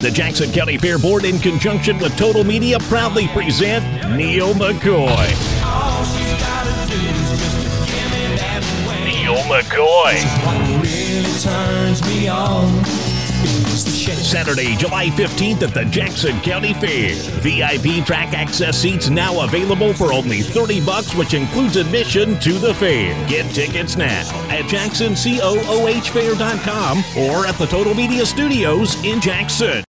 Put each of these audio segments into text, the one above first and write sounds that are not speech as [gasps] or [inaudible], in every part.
The Jackson County Fair Board, in conjunction with Total Media, proudly present Neal McCoy. Neal McCoy. Saturday, July 15th at the Jackson County Fair. VIP track access seats now available for only 30 bucks, which includes admission to the fair. Get tickets now at jacksoncoohfair.com or at the Total Media Studios in Jackson.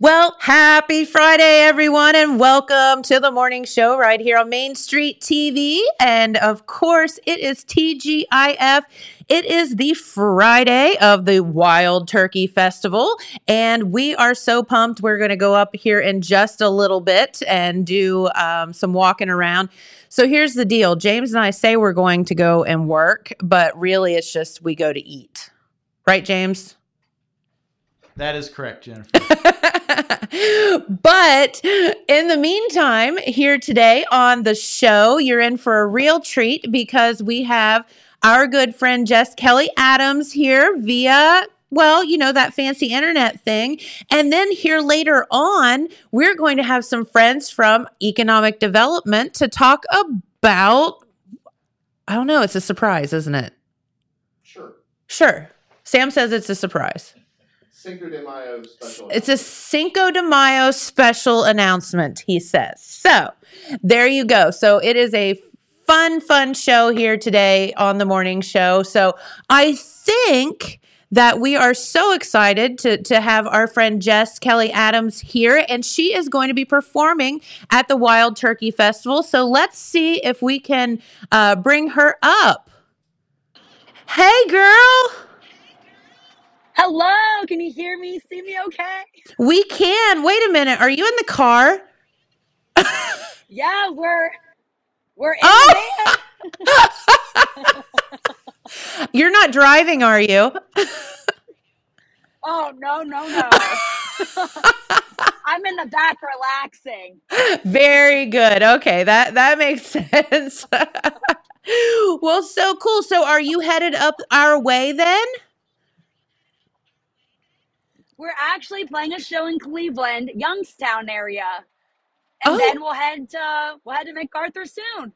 Well, happy Friday, everyone, and welcome to the morning show right here on Main Street TV. And of course, it is TGIF. It is the Friday of the Wild Turkey Festival, and we are so pumped. We're going to go up here in just a little bit and do um, some walking around. So here's the deal James and I say we're going to go and work, but really it's just we go to eat. Right, James? That is correct, Jennifer. [laughs] [laughs] but in the meantime, here today on the show, you're in for a real treat because we have our good friend Jess Kelli Adams here via well, you know, that fancy internet thing. And then here later on, we're going to have some friends from economic development to talk about, I don't know, it's a surprise, isn't it? Sure. Sure. Sam says it's a surprise. Cinco de Mayo special. It's a Cinco de Mayo special announcement, he says. So there you go. So it is a fun, fun show here today on the morning show. So I think that we are so excited to, to have our friend Jess Kelli Adams here, and she is going to be performing at the Wild Turkey Festival. So let's see if we can uh, bring her up. Hey, girl. Hello, can you hear me? See me okay? We can. Wait a minute. Are you in the car? [laughs] yeah, we're we're in oh! [laughs] You're not driving, are you? [laughs] oh, no, no, no. I'm in the back relaxing. Very good. Okay, that that makes sense. well, so cool. So are you headed up our way then? We're actually playing a show in Cleveland, Youngstown area. And oh. then we'll head to we'll head to McArthur soon.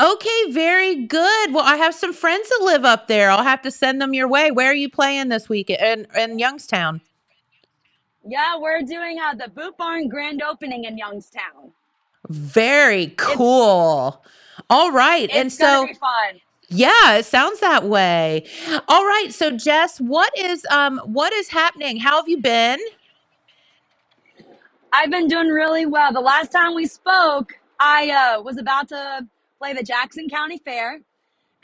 Okay, very good. Well, I have some friends that live up there. I'll have to send them your way. Where are you playing this weekend in, in Youngstown? Yeah, we're doing uh, the Boot Barn grand opening in Youngstown. Very cool. It's, All right, and so fun. Yeah, it sounds that way. All right, so Jess, what is um what is happening? How have you been? I've been doing really well. The last time we spoke, I uh, was about to play the Jackson County Fair.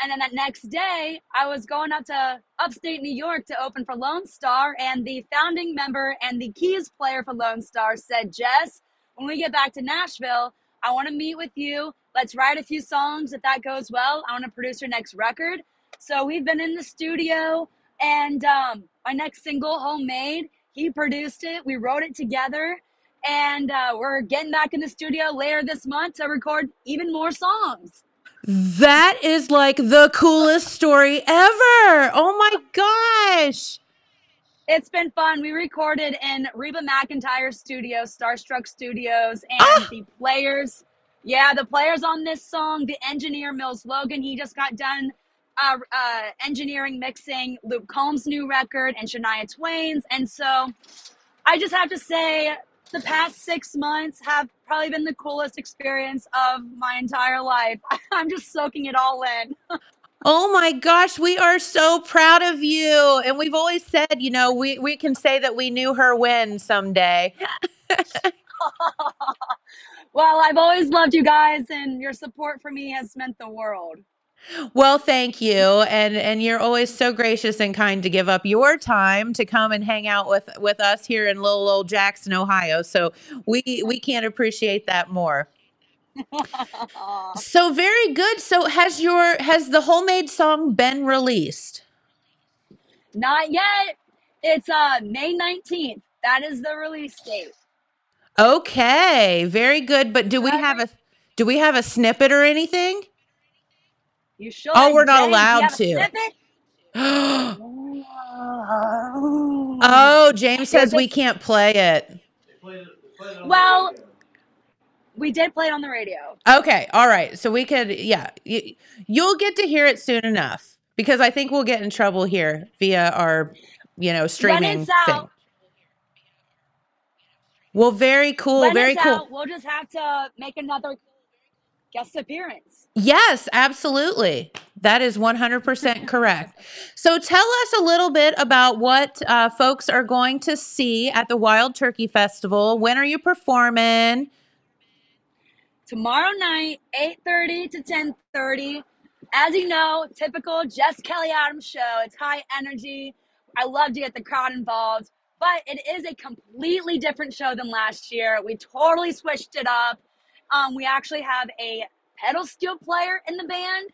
And then that next day, I was going up to upstate New York to open for Lonestar. And the founding member and the keys player for Lonestar said, Jess, when we get back to Nashville, I want to meet with you. Let's write a few songs. If that goes well, I want to produce your next record. So we've been in the studio, and um, my next single, Homemade, he produced it. We wrote it together and uh, we're getting back in the studio later this month to record even more songs. That is like the coolest story ever. Oh my gosh. It's been fun. We recorded in Reba McEntire Studio, Starstruck Studios, and ah! the players. Yeah, the players on this song, the engineer Mills Logan, he just got done uh, uh, engineering, mixing Luke Combs' new record and Shania Twain's. And so I just have to say, the past six months have probably been the coolest experience of my entire life. [laughs] I'm just soaking it all in. [laughs] Oh my gosh, we are so proud of you. And we've always said, you know, we, we can say that we knew her when someday. [laughs] Well, I've always loved you guys, and your support for me has meant the world. Well, thank you. And and you're always so gracious and kind to give up your time to come and hang out with with us here in little old Jackson, Ohio. So we we can't appreciate that more. [laughs] So very good. So has your has the homemade song been released? Not yet. It's uh May 19th. That is the release date. Okay, very good. But do we have a do we have a snippet or anything? You should. Oh, we're not allowed to. [gasps] oh, James says we can't play it. Well, we did play it on the radio. Okay, all right. So we could, yeah, you, you'll get to hear it soon enough because I think we'll get in trouble here via our, you know, streaming thing. out. Well, very cool, when very cool. out, we'll just have to make another guest appearance. Yes, absolutely. That is 100% [laughs] correct. So tell us a little bit about what uh, folks are going to see at the Wild Turkey Festival. When are you performing? Tomorrow night, 8.30 to 10.30. As you know, typical Jess Kelli Adams show. It's high energy. I love to get the crowd involved. But it is a completely different show than last year. We totally switched it up. Um, we actually have a pedal steel player in the band.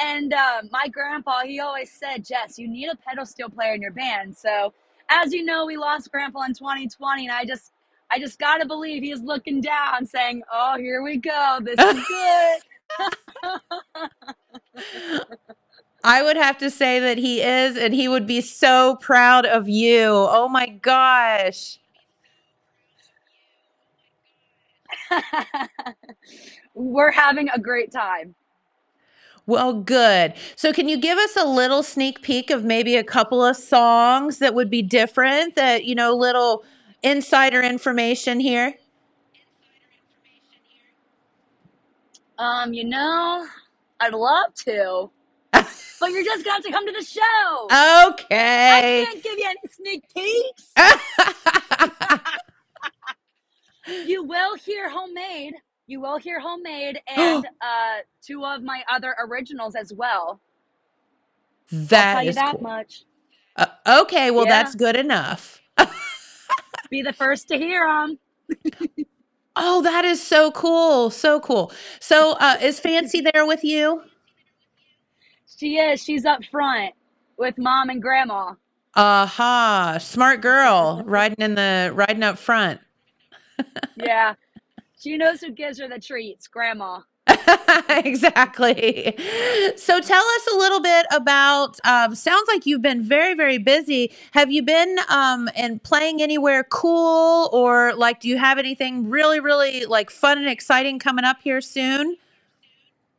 And uh, my grandpa, he always said, Jess, you need a pedal steel player in your band. So, as you know, we lost grandpa in 2020, and I just, I just gotta believe he's looking down, saying, "Oh, here we go. This is [laughs] good." [laughs] I would have to say that he is, and he would be so proud of you. Oh my gosh. [laughs] We're having a great time. Well, good. So, can you give us a little sneak peek of maybe a couple of songs that would be different, that, you know, little insider information here? Um, you know, I'd love to, [laughs] but you're just gonna have to come to the show. Okay. I can't give you any sneak peeks. [laughs] You will hear homemade. You will hear homemade [gasps] and uh, two of my other originals as well. That you that cool. much. Uh, okay, well, Yeah. that's good enough. [laughs] Be the first to hear them. Oh, that is so cool. So cool. So, uh, is Fancy there with you? She is. She's up front with mom and grandma. Aha, smart girl, [laughs] riding in the riding up front. [laughs] Yeah. She knows who gives her the treats, grandma. [laughs] exactly. So tell us a little bit about. Um, sounds like you've been very, very busy. Have you been um, and playing anywhere cool, or like, do you have anything really, really like fun and exciting coming up here soon?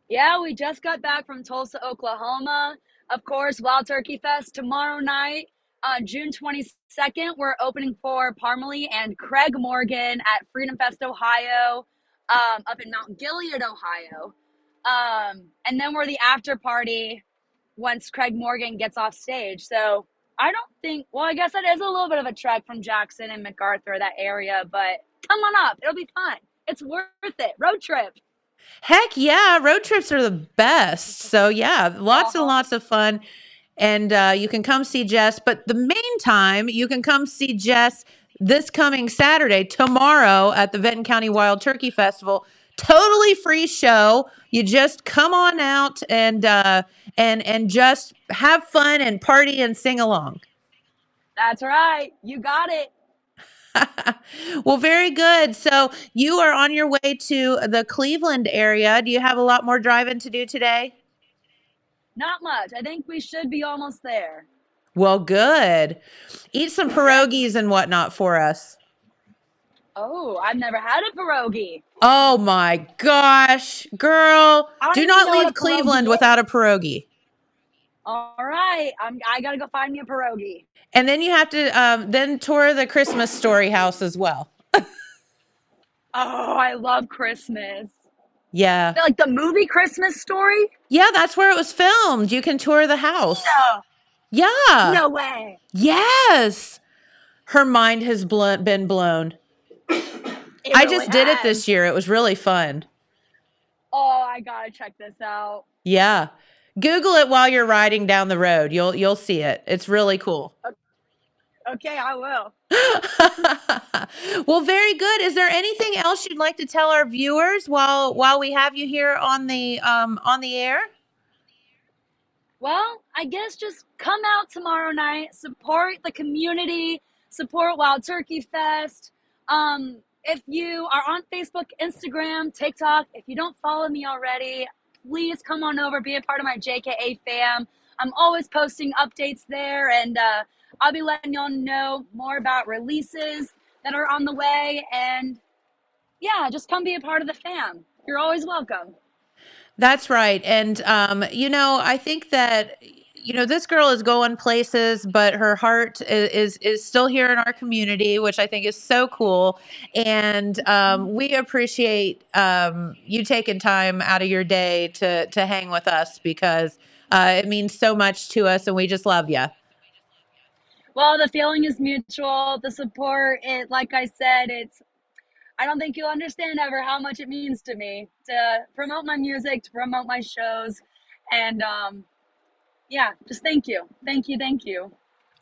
Yeah, we just got back from Tulsa, Oklahoma. Of course, Wild Turkey Fest tomorrow night, uh, June 22nd. We're opening for Parmalee and Craig Morgan at Freedom Fest, Ohio, um, up in Mount Gilead, Ohio. Um, and then we're the after party once Craig Morgan gets off stage. So I don't think, well, I guess that is a little bit of a trek from Jackson and McArthur, that area, but come on up. It'll be fun. It's worth it. Road trip. Heck yeah, road trips are the best. So yeah, lots and lots of fun. And uh, you can come see Jess. But the main time you can come see Jess this coming Saturday, tomorrow at the Vinton County Wild Turkey Festival. Totally free show. You just come on out and uh, and and just have fun and party and sing along. That's right. You got it. [laughs] well, very good. So you are on your way to the Cleveland area. Do you have a lot more driving to do today? Not much. I think we should be almost there. Well, good. Eat some pierogies and whatnot for us. Oh, I've never had a pierogi. Oh my gosh, girl. Do not leave Cleveland without a pierogi. All right, I'm. I gotta go find me a pierogi. And then you have to um, then tour the Christmas story house as well. [laughs] Oh, I love Christmas. Yeah. Like the movie Christmas Story. Yeah, that's where it was filmed. You can tour the house. No, Yeah. no way. Yes. Her mind has blo- been blown. [coughs] It I really just did it this year. It was really fun. Oh, I gotta check this out. Yeah. Google it while you're riding down the road. You'll you'll see it. It's really cool. Okay, I will. [laughs] well, very good. Is there anything else you'd like to tell our viewers while while we have you here on the um on the air? Well, I guess just come out tomorrow night, support the community, support Wild Turkey Fest. Um, if you are on Facebook, Instagram, TikTok, if you don't follow me already, please come on over, be a part of my JKA fam. I'm always posting updates there, and uh, I'll be letting y'all know more about releases that are on the way. And yeah, just come be a part of the fam. You're always welcome. That's right. And um, you know, I think that you know this girl is going places, but her heart is is, is still here in our community, which I think is so cool. And um, we appreciate um, you taking time out of your day to to hang with us because uh, it means so much to us, and we just love you. Well, the feeling is mutual. The support, it like I said, it's I don't think you'll understand ever how much it means to me to promote my music, to promote my shows, and um, yeah, just thank you, thank you, thank you.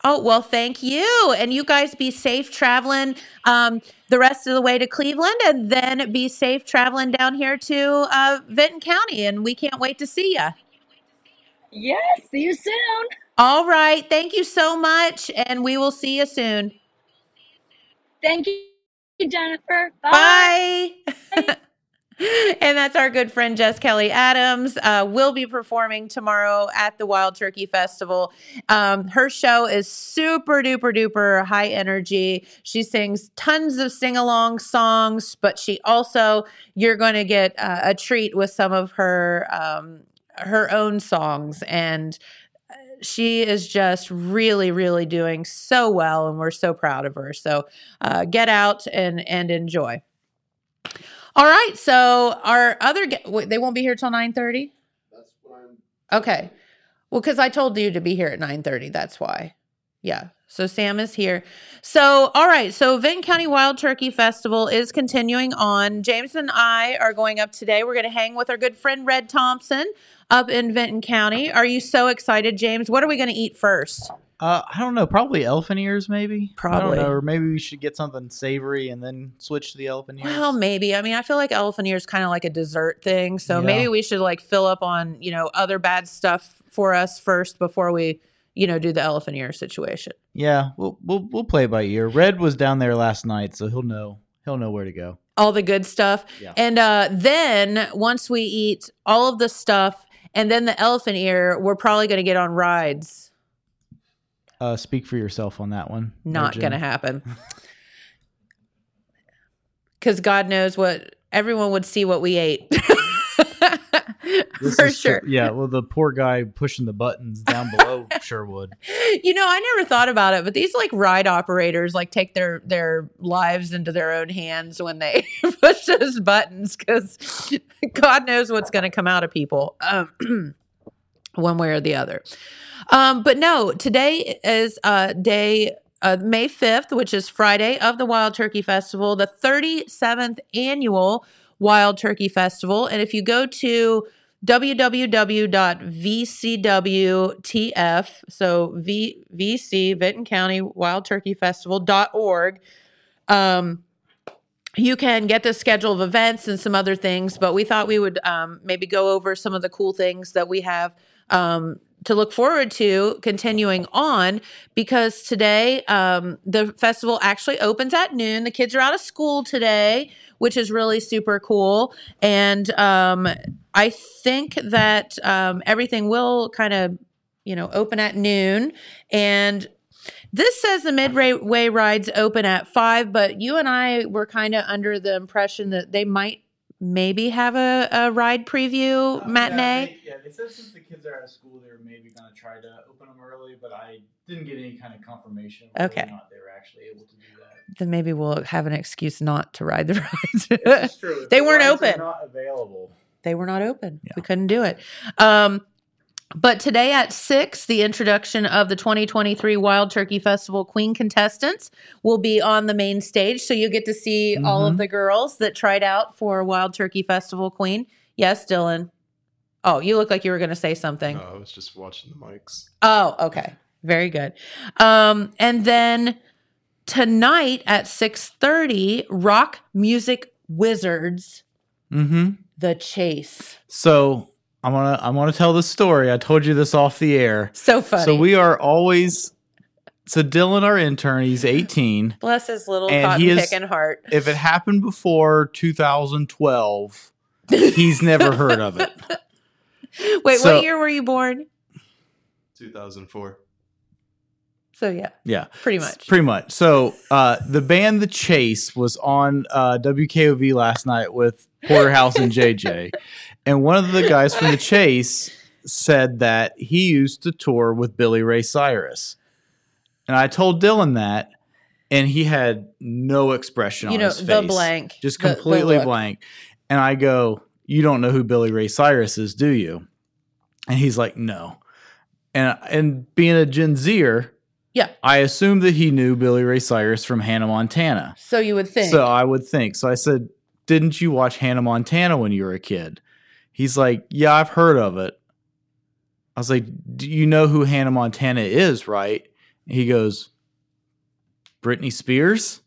Oh, well, thank you. And you guys be safe traveling um, the rest of the way to Cleveland and then be safe traveling down here to uh, Vinton County. And we can't wait to see you. Yes, see you soon. All right. Thank you so much. And we will see you soon. Thank you, Jennifer. Bye. Bye. [laughs] and that's our good friend Jess Kelli Adams. Uh, will be performing tomorrow at the Wild Turkey Festival. Um, her show is super duper duper high energy. She sings tons of sing along songs, but she also you're going to get uh, a treat with some of her um, her own songs and. uh, She is just really, really doing so well, and we're so proud of her. So, uh, get out and and enjoy. All right. So our other wait, they won't be here till nine thirty. That's Okay. Well, because I told you to be here at nine thirty. That's why. Yeah. So Sam is here. So all right. So Vinton County Wild Turkey Festival is continuing on. James and I are going up today. We're going to hang with our good friend Red Thompson up in Vinton County. Are you so excited, James? What are we going to eat first? Uh, I don't know. Probably elephant ears, maybe. Probably. know. Or maybe we should get something savory and then switch to the elephant ears. Well, maybe. I mean, I feel like elephant ears kind of like a dessert thing. So Yeah. maybe we should like fill up on, you know, other bad stuff for us first before we, you know, do the elephant ear situation. yeah, we'll we'll we'll play by ear. Red was down there last night, so he'll know he'll know where to go. All the good stuff. Yeah. And uh, then once we eat all of the stuff and then the elephant ear, we're probably going to get on rides. Uh, speak for yourself on that one. Not going to happen. [laughs] Because God knows what everyone would see what we ate. [laughs] [laughs] This For sure. [laughs] Yeah, well, the poor guy pushing the buttons down below [laughs] sure would. you know, I never thought about it, but these like ride operators like take their their lives into their own hands when they push those buttons because God knows what's going to come out of people, um, [clears throat] one way or the other. Um, but no, today is uh, day uh, May fifth, which is Friday of the Wild Turkey Festival, the thirty seventh annual Wild Turkey Festival, and if you go to www.vcwtf so v, vc Vinton County Wild Turkey Festival.org um you can get the schedule of events and some other things but we thought we would um, maybe go over some of the cool things that we have um, to look forward to continuing on because today um, the festival actually opens at noon the kids are out of school today which is really super cool and um, I think that um, everything will kind of, you know, open at noon. And this says the midway rides open at five, but you and I were kind of under the impression that they might maybe have a, a ride preview matinee. Yeah, they said since the kids are out of school, they were maybe going to try to open them early, but I didn't get any kind of confirmation of whether Okay. or not they were actually able to do that. Then maybe we'll have an excuse not to ride the [laughs] rides. True. They the weren't rides are open. Not available. they were not open. Yeah. We couldn't do it. Um, But today at 6, the introduction of the 2023 Wild Turkey Festival Queen contestants will be on the main stage. So you get to see all of Mhm. the girls that tried out for Wild Turkey Festival Queen. Yes, Dylan. Oh, you look like you were going to say something. No, I was just watching the mics. Oh, okay. Very good. Um, and then tonight at 6:30, Rock Music Wizards, Mm-hmm. The Chase. So I'm gonna I'm gonna tell the story. I told you this off the air. So funny. So we are always so Dylan, our intern, he's 18. bless his little And cotton he is- picking heart. If it happened before 2012, he's never heard of it. [laughs] Wait, so- what year were you born? 2004. So yeah, Yeah. pretty much. Pretty much. So uh, the band The Chase was on uh, WKOV last night with Porterhouse and JJ. [laughs] And one of the guys from The Chase said that he used to tour with Billy Ray Cyrus. And I told Dylan that, and he had no expression you on know, his face. the blank. Just the- the completely look. blank. And I go, You don't know who Billy Ray Cyrus is, do you? And he's like, No. And and being a Gen Zer, Yeah. I assumed that he knew Billy Ray Cyrus from Hannah Montana. So you would think. So I would think. So I said, Didn't you watch Hannah Montana when you were a kid? He's like, Yeah, I've heard of it. I was like, Do you know who Hannah Montana is, right? He goes, Britney Spears?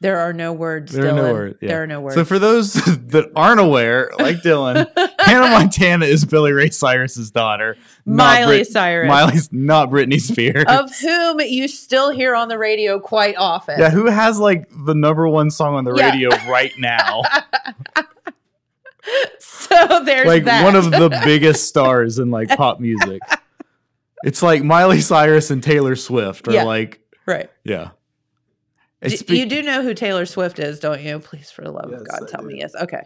there are no words. There are no Dylan. words, yeah. There are no words. So for those [laughs] that aren't aware, like Dylan, [laughs] Hannah Montana is Billy Ray Cyrus's daughter. Miley Brit- Cyrus, Miley's not Britney Spears. of whom you still hear on the radio quite often. yeah, who has like the number one song on the Yeah. radio right now? [laughs] So there's like that. one of the [laughs] biggest stars in like pop music. It's like Miley Cyrus and Taylor Swift, are Yeah. like right. yeah. D- It's you do know who Taylor Swift is, don't you? Please, for the love Yes, of God, I tell do. me yes. Okay.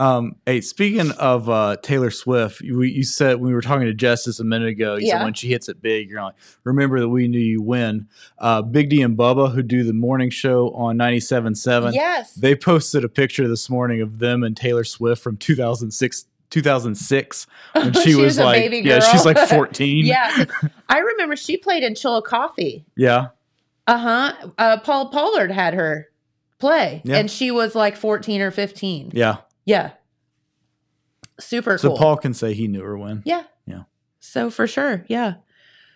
Um, hey, speaking of uh, Taylor Swift, you, you said when we were talking to Justice a minute ago, you Yeah. said when she hits it big, you're like, remember that we knew you win. Uh, Big D and Bubba, who do the morning show on 97.7, Yes. they posted a picture this morning of them and Taylor Swift from 2006, 2006 [laughs] when she, She was, was a like, yeah, she's like [laughs] 14. yeah. [laughs] I remember she played in Chillicothe. Yeah. Uh-huh. Uh Paul Pollard had her play. Yeah. And she was like 14 or 15. Yeah. Yeah. Super So cool. Paul can say he knew her when. Yeah. Yeah. So for sure. Yeah.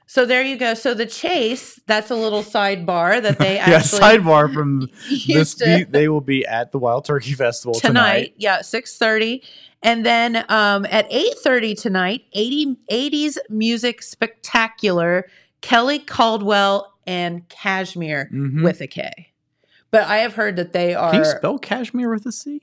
So there you go. So the chase, that's a little sidebar that they [laughs] yeah, actually sidebar from [laughs] this. to they will be at the Wild Turkey Festival tonight. tonight. Yeah, 6:30. And then um at 8:30 tonight, 80 80s music spectacular, Kelly Caldwell and Cashmere Mhm. with a K. But I have heard that they are Can you spell cashmere with a C?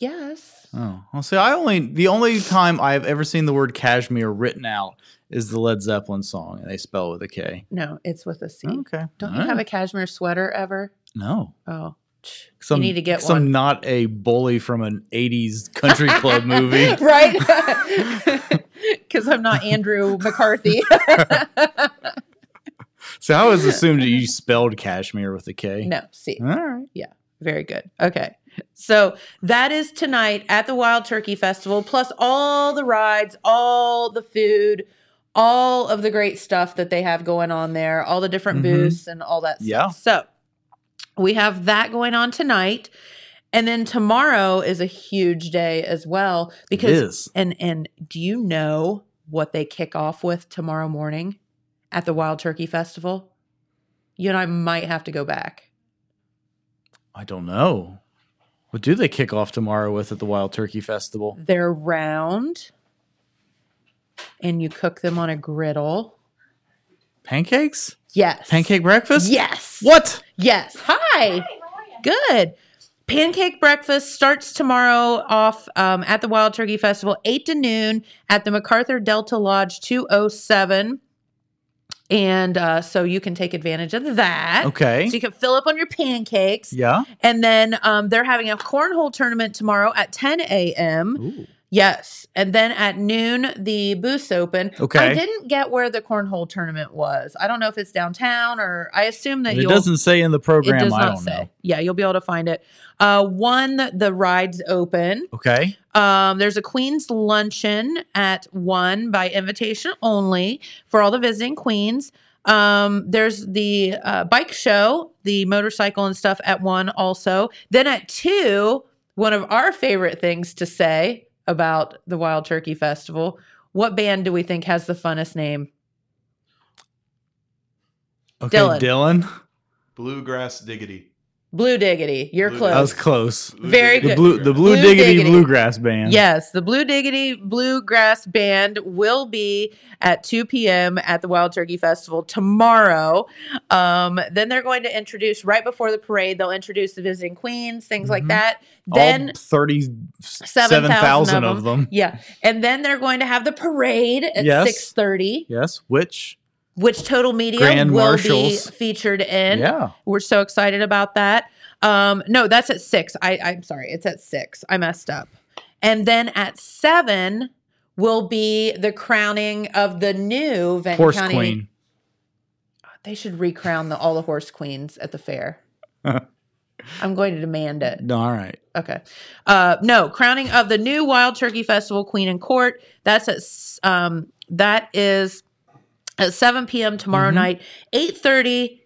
Yes. Oh, well, see, I only the only time I've ever seen the word cashmere written out is the Led Zeppelin song, and they spell it with a K. No, it's with a C. Okay, Don't you have a cashmere sweater ever? no? Oh. Some, you need to get some one. not a bully from an '80s country club movie. [laughs] right? [laughs] Because I'm not Andrew McCarthy. [laughs] So I was assumed that you spelled cashmere with a K. no, C. All right. Yeah, very good. Okay. So that is tonight at the Wild Turkey Festival, plus all the rides, all the food, all of the great stuff that they have going on there, all the different Mhm. booths and all that Yeah. stuff. So we have that going on tonight. And then tomorrow is a huge day as well because it is. and and do you know what they kick off with tomorrow morning at the Wild Turkey Festival? You and I might have to go back. I don't know. What do they kick off tomorrow with at the Wild Turkey Festival? They're round and you cook them on a griddle. Pancakes? Yes. Pancake breakfast? Yes. What? Yes. Hi. Good. Pancake breakfast starts tomorrow off um, at the Wild Turkey Festival, 8 to noon at the McArthur Delta Lodge 207. And uh, so you can take advantage of that. Okay. So you can fill up on your pancakes. Yeah. And then um, they're having a cornhole tournament tomorrow at 10 a.m. Ooh. Yes. And then at noon, the booths open. Okay. I didn't get where the cornhole tournament was. I don't know if it's downtown or I assume that It doesn't say in the it program. does I not don't say. know. Yeah, you'll be able to find it. Uh, one, the rides open. Okay. Um, there's a Queen's luncheon at one by invitation only for all the visiting queens. Um, there's the uh, bike show, the motorcycle and stuff at one also. Then at two, one of our favorite things to say about the Wild Turkey Festival. What band do we think has the funnest name? Okay. Dylan. Dylan. Bluegrass Diggity. Blue Diggity. You're Blue- close. That was close. Very The good. blue, the blue, Blue diggity, Diggity. bluegrass band. Yes, the Blue Diggity Bluegrass Band will be at 2 p.m. at the Wild Turkey Festival tomorrow. Um, then they're going to introduce, right before the parade, they'll introduce the visiting queens, things like Mhm. that. All Then, thirty-seven thousand of them. yeah. And then they're going to have the parade at Yes. 6.30, Yes. Which? Which Total Media Grand will Marshals. be featured in. yeah. We're so excited about that. Um, no, that's at six. I, I'm sorry, it's at six. I messed up. And then at seven will be the crowning of the new Venn Horse County. queen. They should recrown the, all the horse queens at the fair. [laughs] I'm going to demand it. No, all right. Okay. Uh, no, crowning of the new Wild Turkey Festival Queen and Court. That's at um, that is at 7 p.m. tomorrow Mhm. night. 8:30.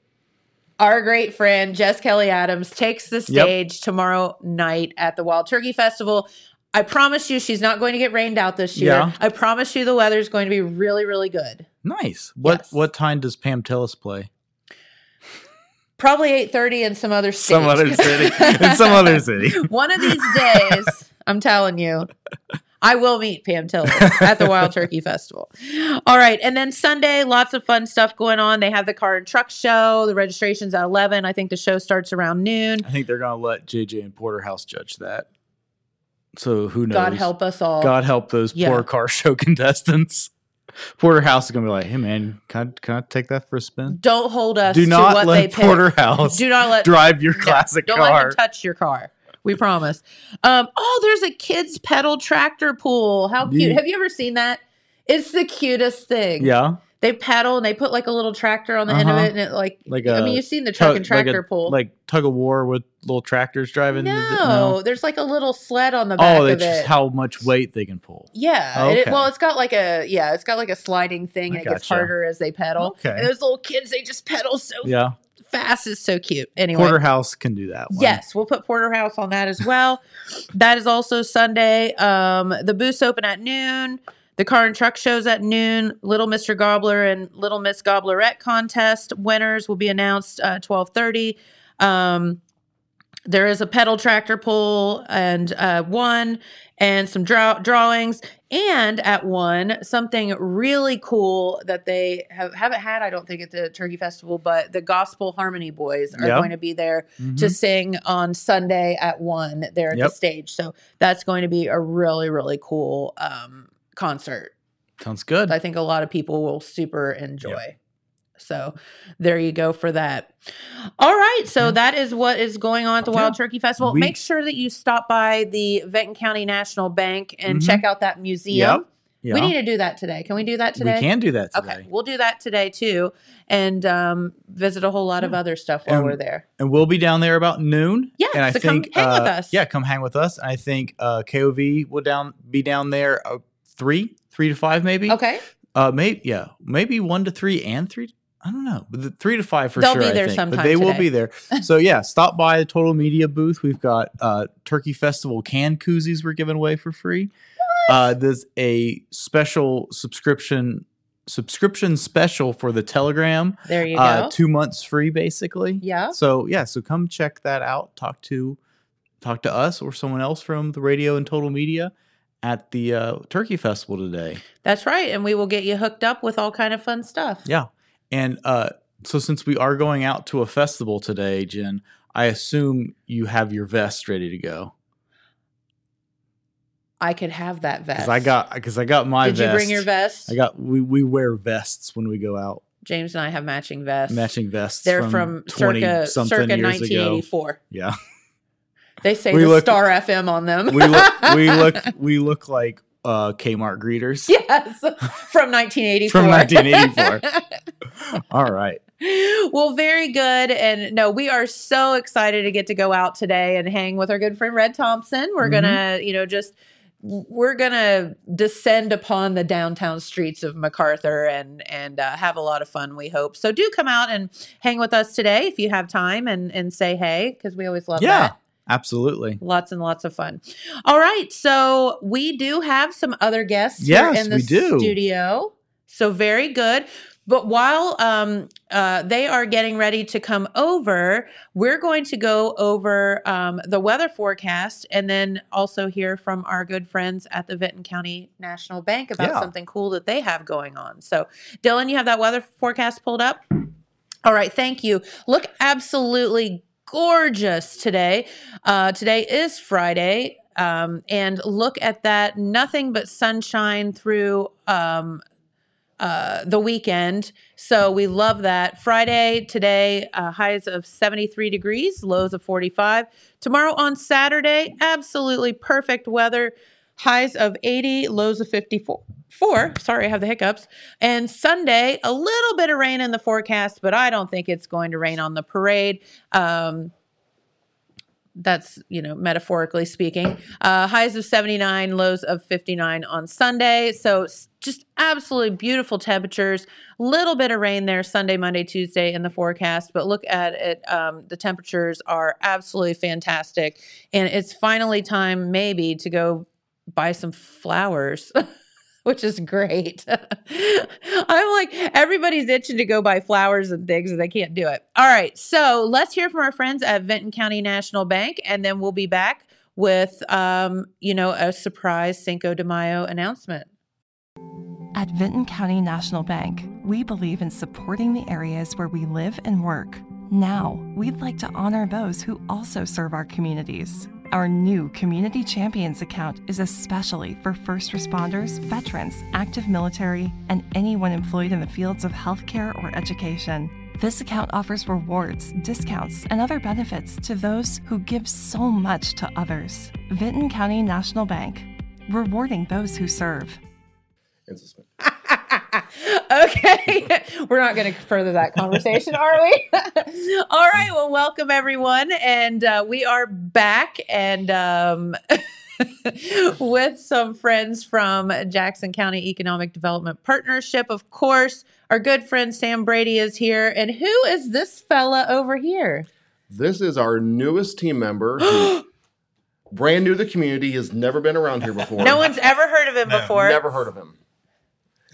Our great friend Jess Kelli Adams takes the stage tomorrow night at the Wild Turkey Festival. I promise you, she's not going to get rained out this year. Yeah. I promise you, the weather's going to be really, really good. Nice. What Yes. what time does Pam Tillis play? Probably 8:30 in some other state. Some other city. In some other city. [laughs] One of these days, I'm telling you, [laughs] I will meet Pam Tillis at the Wild Turkey Festival. All right. And then Sunday, lots of fun stuff going on. They have the car and truck show. The registration's at 11. I think the show starts around noon. I think they're gonna let JJ and Porterhouse judge that. So who knows? God help us all. God help those Yeah. poor car show [laughs] contestants. Porterhouse is gonna be like, "Hey man, can I, can I take that for a spin? Don't hold us Do to not what let. Porterhouse Do not let drive your No, classic don't let car." him touch your car. We promise. Um, oh, there's a kids pedal tractor pool. How cute. Yeah. Have you ever seen that? It's the cutest thing. yeah, They pedal and they put like a little tractor on the end of Uh-huh. it and it like like I a mean you've seen the truck tug- and tractor like a, pull. like tug of war with little tractors driving. the- no, there's like a little sled on the back Oh, that's just how much weight they can pull. yeah. It- Okay. well, it's got like a yeah, it's got like a sliding thing I and it gets harder as they pedal. Okay. And those little kids, they just pedal so Yeah, fast. It's so cute. Anyway. Porterhouse can do that. One. Yes, we'll put Porterhouse on that as well. [laughs] that is also Sunday. Um, the booths open at noon. The car and truck shows at noon. Little Mr. Gobbler and Little Miss Gobblerette contest winners will be announced uh, twelve thirty. Um, there is a pedal tractor pull and uh, one and some draw- drawings and at one something really cool that they have haven't had I don't think at the Turkey Festival but the Gospel Harmony Boys are Yeah. going to be there Mhm. to sing on Sunday at one there at Yep. the stage. So that's going to be a really, really cool um, concert. sounds good. I think a lot of people will super enjoy. So there you go for that. All right. So Yeah. that is what is going on at the Yeah. Wild Turkey Festival. We- Make sure that you stop by the Vinton County National Bank and Mhm. check out that museum. Yeah. We need to do that today. Can we do that today? We can do that today. Okay, we'll do that today too, and um, visit a whole lot of other stuff while And- we're there. and we'll be down there about noon. Yeah, and I so come think hang with uh, us. Yeah, come hang with us. I think uh, KOV will down be down there uh, three, three to five, maybe. Okay, Uh, maybe yeah, maybe one to three and three. I don't know, but the three to five for They'll sure. be I there sometime but they will be there. [laughs] So yeah, stop by the Total Media booth. We've got uh, Turkey Festival can koozies we're giving away for free. Uh, there's a special subscription subscription special for the Telegram. there you Uh, go. two months free, basically. Yeah. So yeah, so come check that out. Talk to talk to us or someone else from the radio and Total Media at the uh, Turkey Festival today. That's right, and we will get you hooked up with all kind of fun stuff. Yeah, and uh, so since we are going out to a festival today, Jen, I assume you have your vest ready to go I could have that vest. I got because I got my Did vest. you bring your vest? I got we we wear vests when we go out, James and I have matching vests. matching vests. They're from, circa circa years ago. 1984. Yeah, They say We the look- Star FM on them. We look we [laughs] look we look like uh Kmart greeters. yes, from 1984. From 1984. [laughs] All right. well, very good. And no, we are so excited to get to go out today and hang with our good friend Red Thompson. We're Mhm. gonna, you know, just we're gonna descend upon the downtown streets of McArthur and and uh, have a lot of fun. We hope so. Do come out and hang with us today if you have time and and say hey because we always love Yeah. that. Absolutely. Lots and lots of fun. All right, so we do have some other guests Yes, here in the we do. studio. So very good. But while um, uh, they are getting ready to come over, we're going to go over um, the weather forecast and then also hear from our good friends at the Vinton County National Bank about Yeah. something cool that they have going on. So, Dylan, you have that weather forecast pulled up? All right, thank you. Look absolutely gorgeous today. Uh, today is Friday. Um, and look at that. Nothing but sunshine through um, uh, the weekend. So we love that. Friday, today, uh, highs of 73 degrees, lows of 45. Tomorrow on Saturday, absolutely perfect weather. Highs of 80, lows of 54. Four, sorry, I have the hiccups. And Sunday, a little bit of rain in the forecast, but I don't think it's going to rain on the parade. Um, that's you know metaphorically speaking uh, highs of 79 lows of 59 on sunday so just absolutely beautiful temperatures little bit of rain there sunday monday tuesday in the forecast but look at it um, the temperatures are absolutely fantastic and it's finally time maybe to go buy some flowers [laughs] which is great. [laughs] I'm like, everybody's itching to go buy flowers and things, and they can't do it. All right, so let's hear from our friends at Vinton County National Bank, and then we'll be back with, um, you know, a surprise Cinco de Mayo announcement. At Vinton County National Bank, we believe in supporting the areas where we live and work. Now, we'd like to honor those who also serve our communities. Our new Community Champions account is especially for first responders, veterans, active military, and anyone employed in the fields of healthcare or education. This account offers rewards, discounts, and other benefits to those who give so much to others. Vinton County National Bank, rewarding those who serve. [laughs] okay, [laughs] we're not going to further that conversation, are we? [laughs] All right, well, welcome everyone, and uh, we are back and. Um, with some friends from Jackson County Economic Development Partnership. Of course, our good friend Sam Brady is here. And who is this fella over here? This is our newest team member. who- [gasps] brand new to the community. Has never been around here before. No one's ever heard of him before. Never heard of him.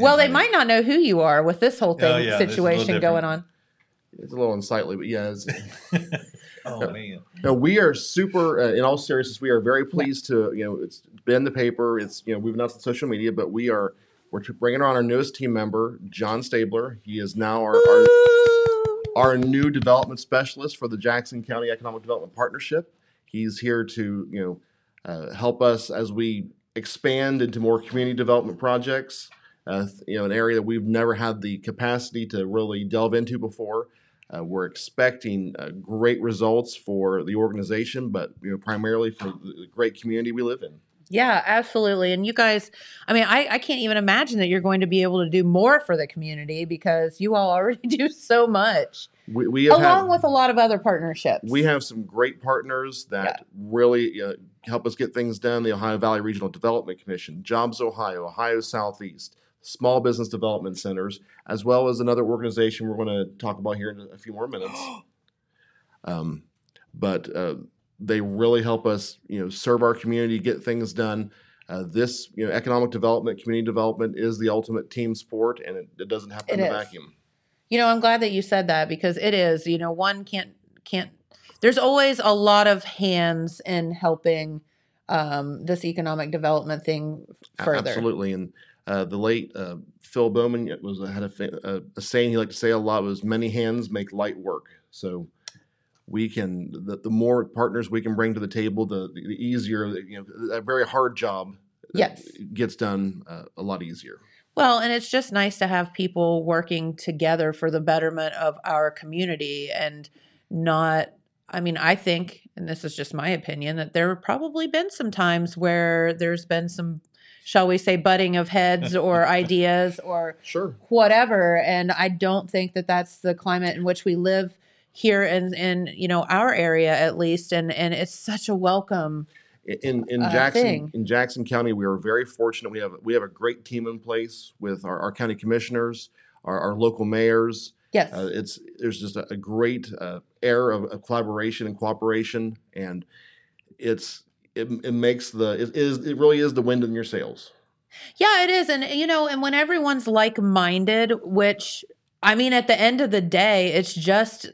Well, they might not know who you are with this whole thing Oh, yeah, this is a little situation going on. It's a little unsightly, but yeah. It's, [laughs] Oh man. no, we are super. Uh, in all seriousness, we are very pleased to you know it's been the paper. It's you know we've announced on social media, but we are we're bringing on our newest team member, John Stabler. He is now our our, our new development specialist for the Jackson County Economic Development Partnership. He's here to you know uh, help us as we expand into more community development projects. Uh, you know, an area that we've never had the capacity to really delve into before. Uh, we're expecting uh, great results for the organization, but you know, primarily for the great community we live in. Yeah, absolutely. And you guys, I mean, I, I can't even imagine that you're going to be able to do more for the community because you all [laughs] already do so much, We, we have along had, with a lot of other partnerships. we have some great partners that really uh, help us get things done. The Ohio Valley Regional Development Commission, Jobs Ohio, Ohio Southeast, Small Business Development Centers, as well as another organization we're going to talk about here in a few more minutes. [gasps] um, but uh, they really help us, you know, serve our community, get things done. Uh, this, you know, economic development, community development is the ultimate team sport, and it, it doesn't happen It in a vacuum. You know, I'm glad that you said that because it is, you know, one can't can't there's always a lot of hands in helping um, this economic development thing further. Absolutely, and uh, the late uh, Phil Bowman was had a, a, a saying he liked to say a lot was "many hands make light work." So we can the, the more partners we can bring to the table, the the, the easier you know a very hard job uh, Yes. gets done uh, a lot easier. Well, and it's just nice to have people working together for the betterment of our community and not I mean, I think, and this is just my opinion, that there have probably been some times where there's been some, shall we say, butting of heads or [laughs] ideas or Sure. whatever. And I don't think that that's the climate in which we live here in, in you know, our area at least. And, and it's such a welcome. in in uh, Jackson thing. in Jackson County, we are very fortunate. We have we have a great team in place with our, our county commissioners, our, our local mayors. Yes. Uh, it's there's just a, a great uh, air of, of collaboration and cooperation, and it's it, it makes the it is it really is the wind in your sails. Yeah, it is. And, you know, and when everyone's like minded, which I mean, at the end of the day, it's just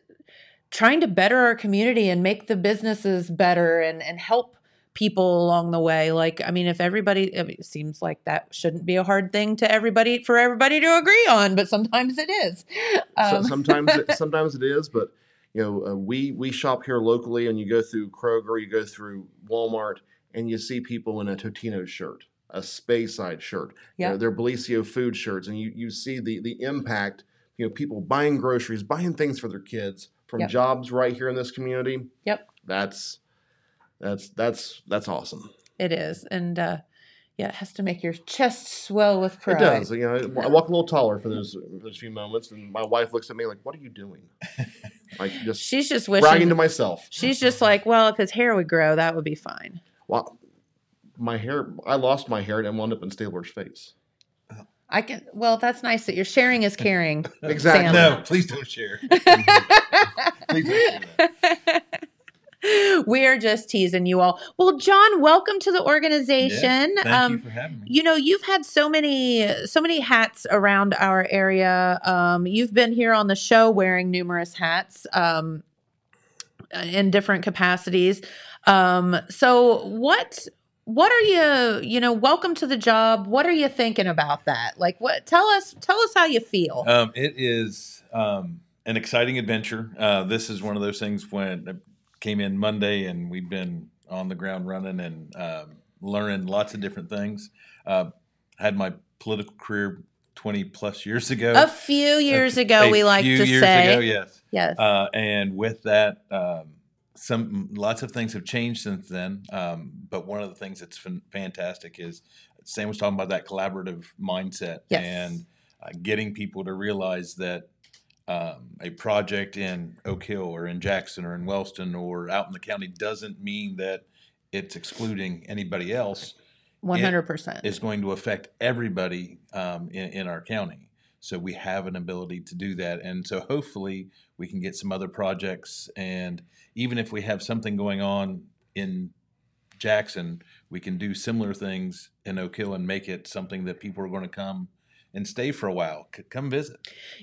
trying to better our community and make the businesses better and, and help people along the way. Like, I mean, if everybody, it seems like that shouldn't be a hard thing to everybody, for everybody to agree on, but sometimes it is. So Um, sometimes it, [laughs] sometimes it is, but you know uh, we we shop here locally, and you go through Kroger, you go through Walmart, and you see people in a Totino shirt, a Speyside shirt, you know, Yeah. their Bellisio food shirts, and you you see the the impact. You know, people buying groceries, buying things for their kids from Yep. jobs right here in this community. Yep. That's that's that's that's awesome. it is. And, uh, yeah, it has to make your chest swell with pride. It does. You know, I walk a little taller for those those few moments, and my wife looks at me like, "What are you doing?" [laughs] Like just She's just bragging to myself. She's just like, well, if his hair would grow, that would be fine. Well, my hair, I lost my hair and wound up in Stabler's face. I can. Well, that's nice that you're sharing is caring. [laughs] Exactly. Sam. No, please don't share. [laughs] Please don't share that. [laughs] we are just teasing you all. Well, John, welcome to the organization. Thank um, you for having me. you know, you've had so many, so many hats around our area. Um, you've been here on the show wearing numerous hats um, in different capacities. Um, so, what, what are you? You know, welcome to the job. What are you thinking about that? Like, what? Tell us, tell us how you feel. Um, it is um, an exciting adventure. Uh, this is one of those things when came in Monday and we've been on the ground running and um, learning lots of different things. Uh, had my political career 20 plus years ago. a few years ago, A we like few to years say, ago, yes. yes, Uh, and with that, um, some lots of things have changed since then. Um, but one of the things that's fan- fantastic is Sam was talking about that collaborative mindset Yes. and uh, getting people to realize that um, a project in Oak Hill or in Jackson or in Wellston or out in the county doesn't mean that it's excluding anybody else one hundred percent. is going to affect everybody um, in, in our county. So we have an ability to do that. And so hopefully we can get some other projects. And even if we have something going on in Jackson, we can do similar things in Oak Hill and make it something that people are going to come and stay for a while. Come visit.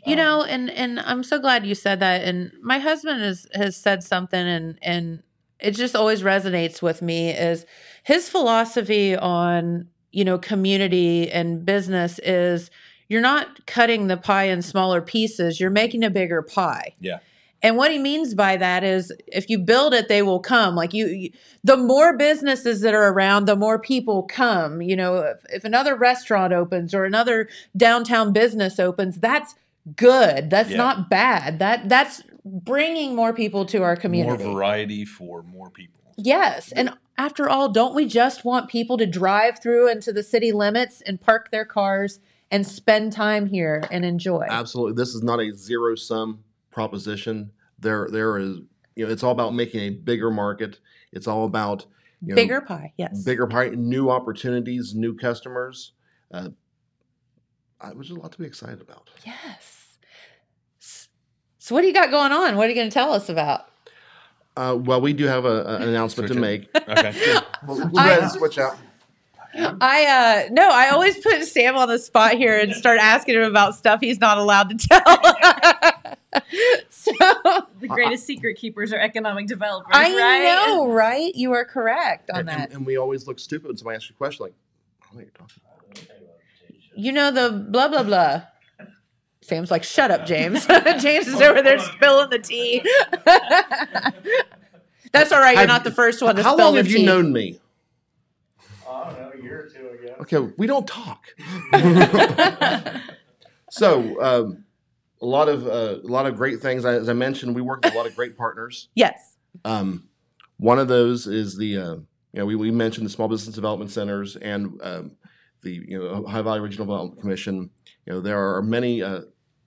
You Um, know, and and I'm so glad you said that. And my husband has has said something, and and it just always resonates with me. Is his philosophy on you know community and business is you're not cutting the pie in smaller pieces. You're making a bigger pie. Yeah. And what he means by that is if you build it, they will come. Like you, you the more businesses that are around, the more people come. You know, if, if another restaurant opens or another downtown business opens, that's good. That's Yeah. not bad. That that's bringing more people to our community. More variety for more people. Yes. And after all, don't we just want people to drive through into the city limits and park their cars and spend time here and enjoy? Absolutely. This is not a zero sum proposition. There, there is, you know, it's all about making a bigger market. It's all about you know, Bigger pie, yes. bigger pie, new opportunities, new customers. Uh, I, which is a lot to be excited about. Yes. So what do you got going on? What are you going to tell us about? Uh, well, we do have a, a- an [laughs] announcement to make. it. [laughs] Okay. [laughs] We'll, we'll go ahead and switch out. I uh no, I always put Sam on the spot here and start asking him about stuff he's not allowed to tell. [laughs] so The greatest secret keepers are economic developers, I right? know, right? You are correct on And, that. and, and we always look stupid when somebody asks you a question like, "I don't know what you're talking about." You know the blah blah blah. Sam's like, shut up, James. [laughs] [laughs] James is over there spilling the tea. That's all right. You're Have- not the first one to How spill long the have tea. you known me? I don't know, a year or two ago. Okay, we don't talk. so, um, a lot of uh, a lot of great things. As I mentioned, we work with a lot of great partners. [laughs] Yes. Um, one of those is the uh, you know we, we mentioned the small business development centers and um, the you know Ohio Valley Regional Development Commission. You know there are many uh,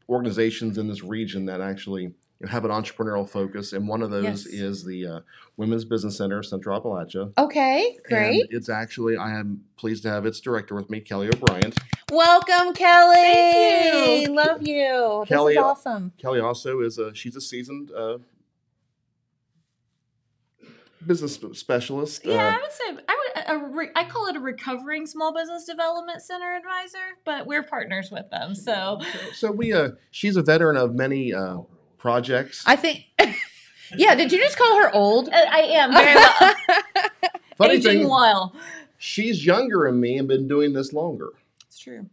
organizations in this region that actually you know, have an entrepreneurial focus, and one of those Yes. is the uh, Women's Business Center of Central Appalachia. Okay, great. And it's actually I am pleased to have its director with me, Kelly O'Brien. Welcome, Kelly. Thank you. Love you. Kelly, this is awesome. Kelly also is a she's a seasoned uh, business specialist. Yeah, Uh, I would say I would a re, I call it a recovering small business development center advisor, but we're partners with them. So so we uh she's a veteran of many uh projects. I think. [laughs] yeah. Did you just call her old? Uh, I am very well [laughs] Funny aging thing, well. she's younger than me and been doing this longer. It's true.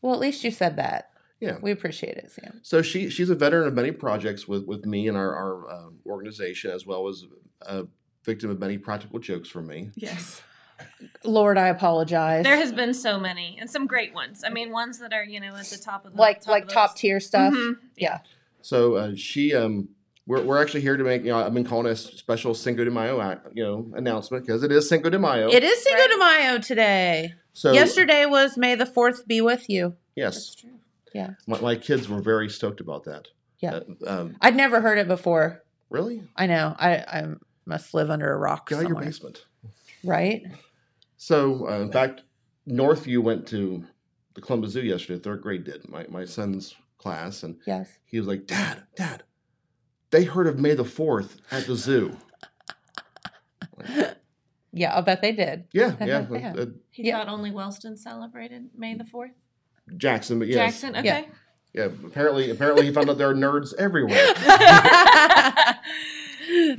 Well, at least you said that. Yeah. We appreciate it, Sam. So she she's a veteran of many projects with with me and our our uh, organization as well as a victim of many practical jokes from me. Yes. Lord, I apologize. There has been so many and some great ones. I mean, ones that are you know at the top of the like top like top tier stuff. Mhm. Yeah. So uh, she um we're, we're actually here to make you know I've been calling a special Cinco de Mayo you know announcement because it is Cinco de Mayo. It is Cinco de Mayo today. So Yesterday was May the Fourth be with you. yes, true. Yeah. my, my kids were very stoked about that. Yeah. Uh, um, I'd never heard it before. really? I know. I I must live under a rock Get out your basement. Right? So, uh, in fact, Northview went to the Columbus Zoo yesterday. Third grade did my my son's class, and Yes. he was like, "Dad, Dad, they heard of May the Fourth at the zoo." [laughs] Yeah, I'll bet they did. Yeah, yeah. [laughs] Yeah. uh, He Yeah. thought only Wellston celebrated May the fourth. Jackson, but yes, Jackson, okay. Yeah. yeah. Apparently, apparently, he found out there are nerds everywhere. [laughs]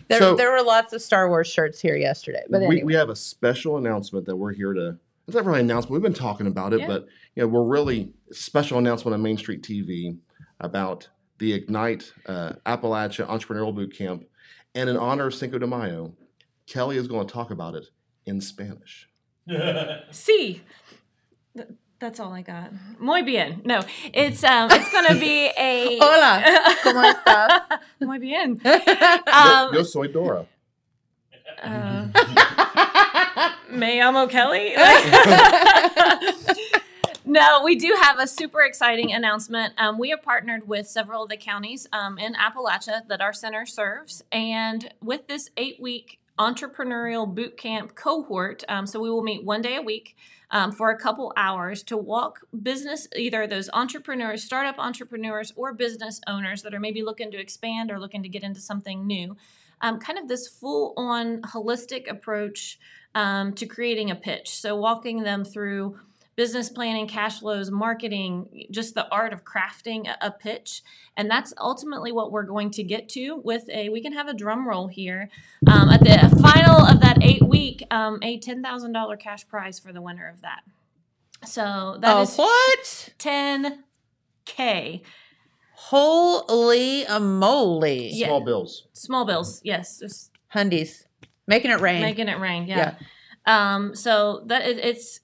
there, So- there were lots of Star Wars shirts here yesterday. But we, anyway. we have a special announcement that we're here to. It's not really an announcement. We've been talking about it, Yeah. but you know, we're really special announcement on Main Street TV about the Ignite uh, Appalachia Entrepreneurial Boot Camp, and in honor of Cinco de Mayo, Kelly is going to talk about it in Spanish. [laughs] See, Th- that's all I got. Muy bien. No, it's um, it's gonna be a [laughs] Hola, [laughs] ¿cómo estás? Muy bien. Yo- Um, Yo soy Dora. uh, me llamo Kelly. No, we do have a super exciting announcement. Um, we have partnered with several of the counties um, in Appalachia that our center serves, and with this eight-week entrepreneurial boot camp cohort, um, so we will meet one day a week. Um, for a couple hours to walk business, either those entrepreneurs, startup entrepreneurs, or business owners that are maybe looking to expand or looking to get into something new, um, kind of this full on holistic approach um, to creating a pitch. So, walking them through business planning, cash flows, marketing, just the art of crafting a, a pitch. And that's ultimately what we're going to get to with a, we can have a drum roll here. Um, at the final of that eight week, um, a $10,000 cash prize for the winner of that. So that oh, is what? 10K. Holy moly. Yeah. Small bills. Small bills, yes. Just Hundies. Making it rain. making it rain yeah, um so that it, it's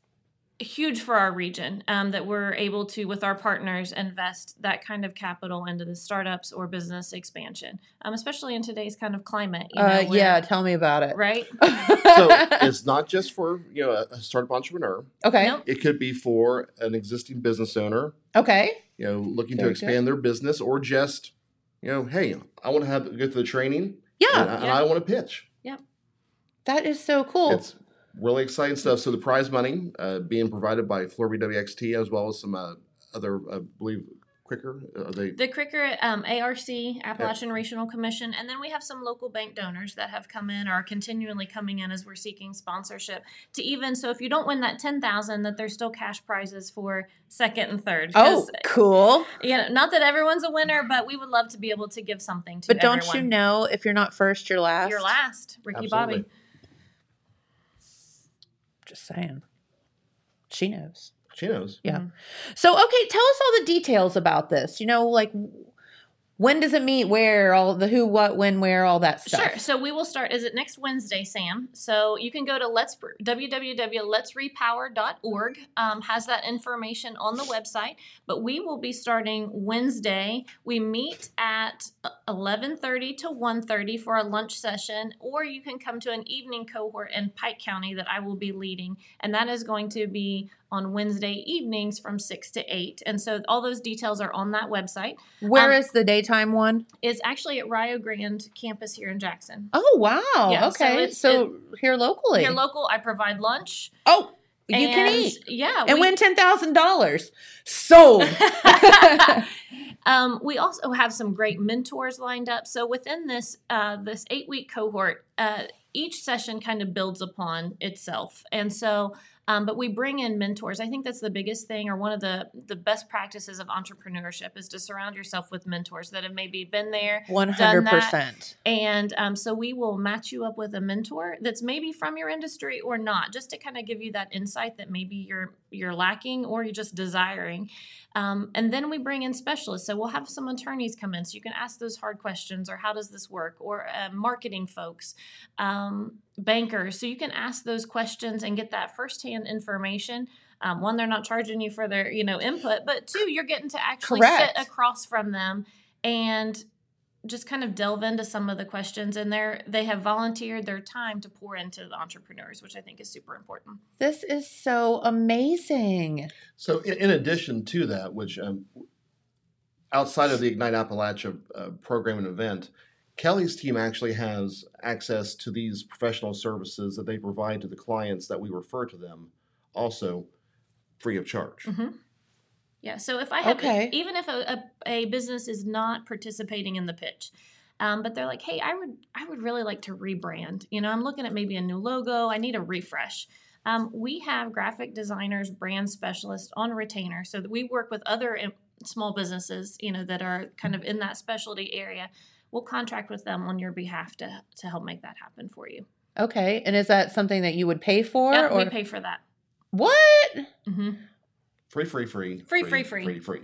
huge for our region um, that we're able to with our partners invest that kind of capital into the startups or business expansion um, especially in today's kind of climate you know, uh, where- yeah, tell me about it. right [laughs] So it's [laughs] not just for you know a- a startup entrepreneur. okay. Nope. It could be for an existing business owner, Okay. you know, looking to Very expand their business, or just you know, hey, I want to have go through the training, Yeah. and, I, Yeah. I want to pitch. Yep. That is so cool. It's really exciting stuff. So the prize money uh, being provided by Florby WXT as well as some uh, other, I believe, quicker. Are they? the cricket um, arc appalachian regional commission and then we have some local bank donors that have come in or are continually coming in as we're seeking sponsorship to even so if you don't win that 10000 that there's still cash prizes for second and third oh, 'Cause cool. you know, not that everyone's a winner, but we would love to be able to give something to But don't everyone. you know if you're not first, you're last? You're last, Ricky Absolutely. Bobby. Just saying. She knows. She knows. Yeah. Mm-hmm. So, okay, tell us all the details about this. You know, like When does it meet? Where? All the who, what, when, where, all that stuff. Sure. So we will start. Is it next Wednesday, Sam? So you can go to let's www.letsrepower.org. Um, has that information on the website. But we will be starting Wednesday. We meet at 11:30 to 1:30 for a lunch session, or you can come to an evening cohort in Pike County that I will be leading, and that is going to be on Wednesday evenings from 6 to 8. And so all those details are on that website. Where Um, is the daytime one? It's actually at Rio Grande campus here in Jackson. Oh wow. Yeah, so okay. it's- So, here locally. Here local, I provide lunch. oh, you can eat. Yeah. and we- win ten thousand dollars. Sold. [laughs] [laughs] um, we also have some great mentors lined up. So within this uh, this eight week cohort, uh, each session kind of builds upon itself, and so. Um, but we bring in mentors. I think that's the biggest thing, or one of the the best practices of entrepreneurship, is to surround yourself with mentors that have maybe been there, One done hundred that, percent. and um, so we will match you up with a mentor that's maybe from your industry or not, just to kind of give you that insight that maybe you're you're lacking or you're just desiring. Um, and then we bring in specialists. So we'll have some attorneys come in, so you can ask those hard questions, or how does this work, or uh, marketing folks, um, bankers. So you can ask those questions and get that firsthand information. Um, one, they're not charging you for their you know input, but two, you're getting to actually Correct. sit across from them and just kind of delve into some of the questions and they're they have volunteered their time to pour into the entrepreneurs which i think is super important This is so amazing. So, in, in addition to that, which um, outside of the Ignite Appalachia uh, program and event, Kelly's team actually has access to these professional services that they provide to the clients that we refer to them, also free of charge. Mm-hmm. Yeah so if i have Okay. even if a, a, a business is not participating in the pitch um, but they're like hey i would i would really like to rebrand you know i'm looking at maybe a new logo i need a refresh um, we have graphic designers brand specialists on retainer so that we work with other small businesses you know that are kind of in that specialty area we'll contract with them on your behalf to to help make that happen for you Okay, and is that something that you would pay for? yeah, or we pay for that what? hmm Free, free, free, Free, free, free. free, free.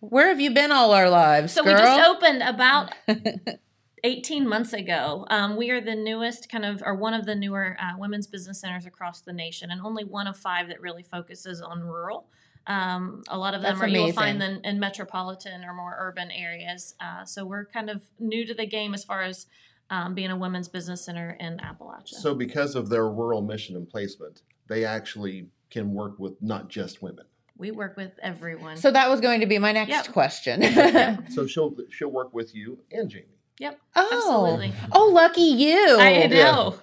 Where have you been all our lives, So girl? we just opened about [laughs] 18 months ago. Um, we are the newest kind of, or one of the newer uh, women's business centers across the nation, and only one of five that really focuses on rural. Um, a lot of them That's are you will find amazing. them in metropolitan or more urban areas. Uh, so we're kind of new to the game as far as um, being a women's business center in Appalachia. So, because of their rural mission and placement, they actually can work with not just women. We work with everyone. so that was going to be my next Yep. question. [laughs] So she'll she'll work with you and Jamie. yep, oh, absolutely. oh, lucky you. I know.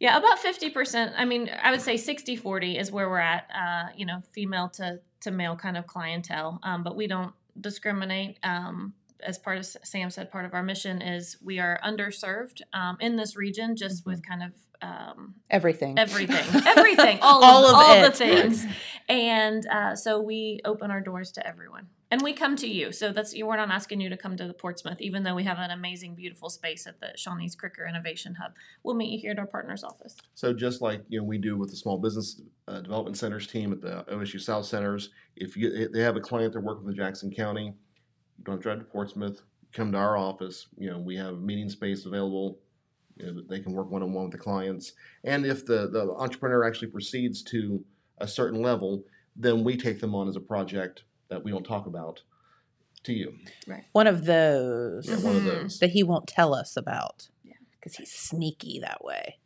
Yeah, about 50%. I mean, I would say 60 40 is where we're at, uh, you know, female to, to male kind of clientele. Um, but we don't discriminate. Um, as part of Sam said, part of our mission is we are underserved um, in this region, just with kind of um, Everything. everything, everything, all, [laughs] All of, of all it. the things. And uh, so we open our doors to everyone. And we come to you. So that's we're not asking you to come to the Portsmouth, even though we have an amazing, beautiful space at the Shawnee's Kricker Innovation Hub. We'll meet you here at our partner's office. So just like you know we do with the small business uh, development centers team at the OSU South centers, if you if they have a client they're working with Jackson County, you don't drive to Portsmouth. Come to our office. You know we have meeting space available. You know, they can work one on one with the clients. And if the the entrepreneur actually proceeds to a certain level, then we take them on as a project that we don't talk about to you. Right. One of those Yeah, one of those. that he won't tell us about. Yeah. Because he's sneaky that way.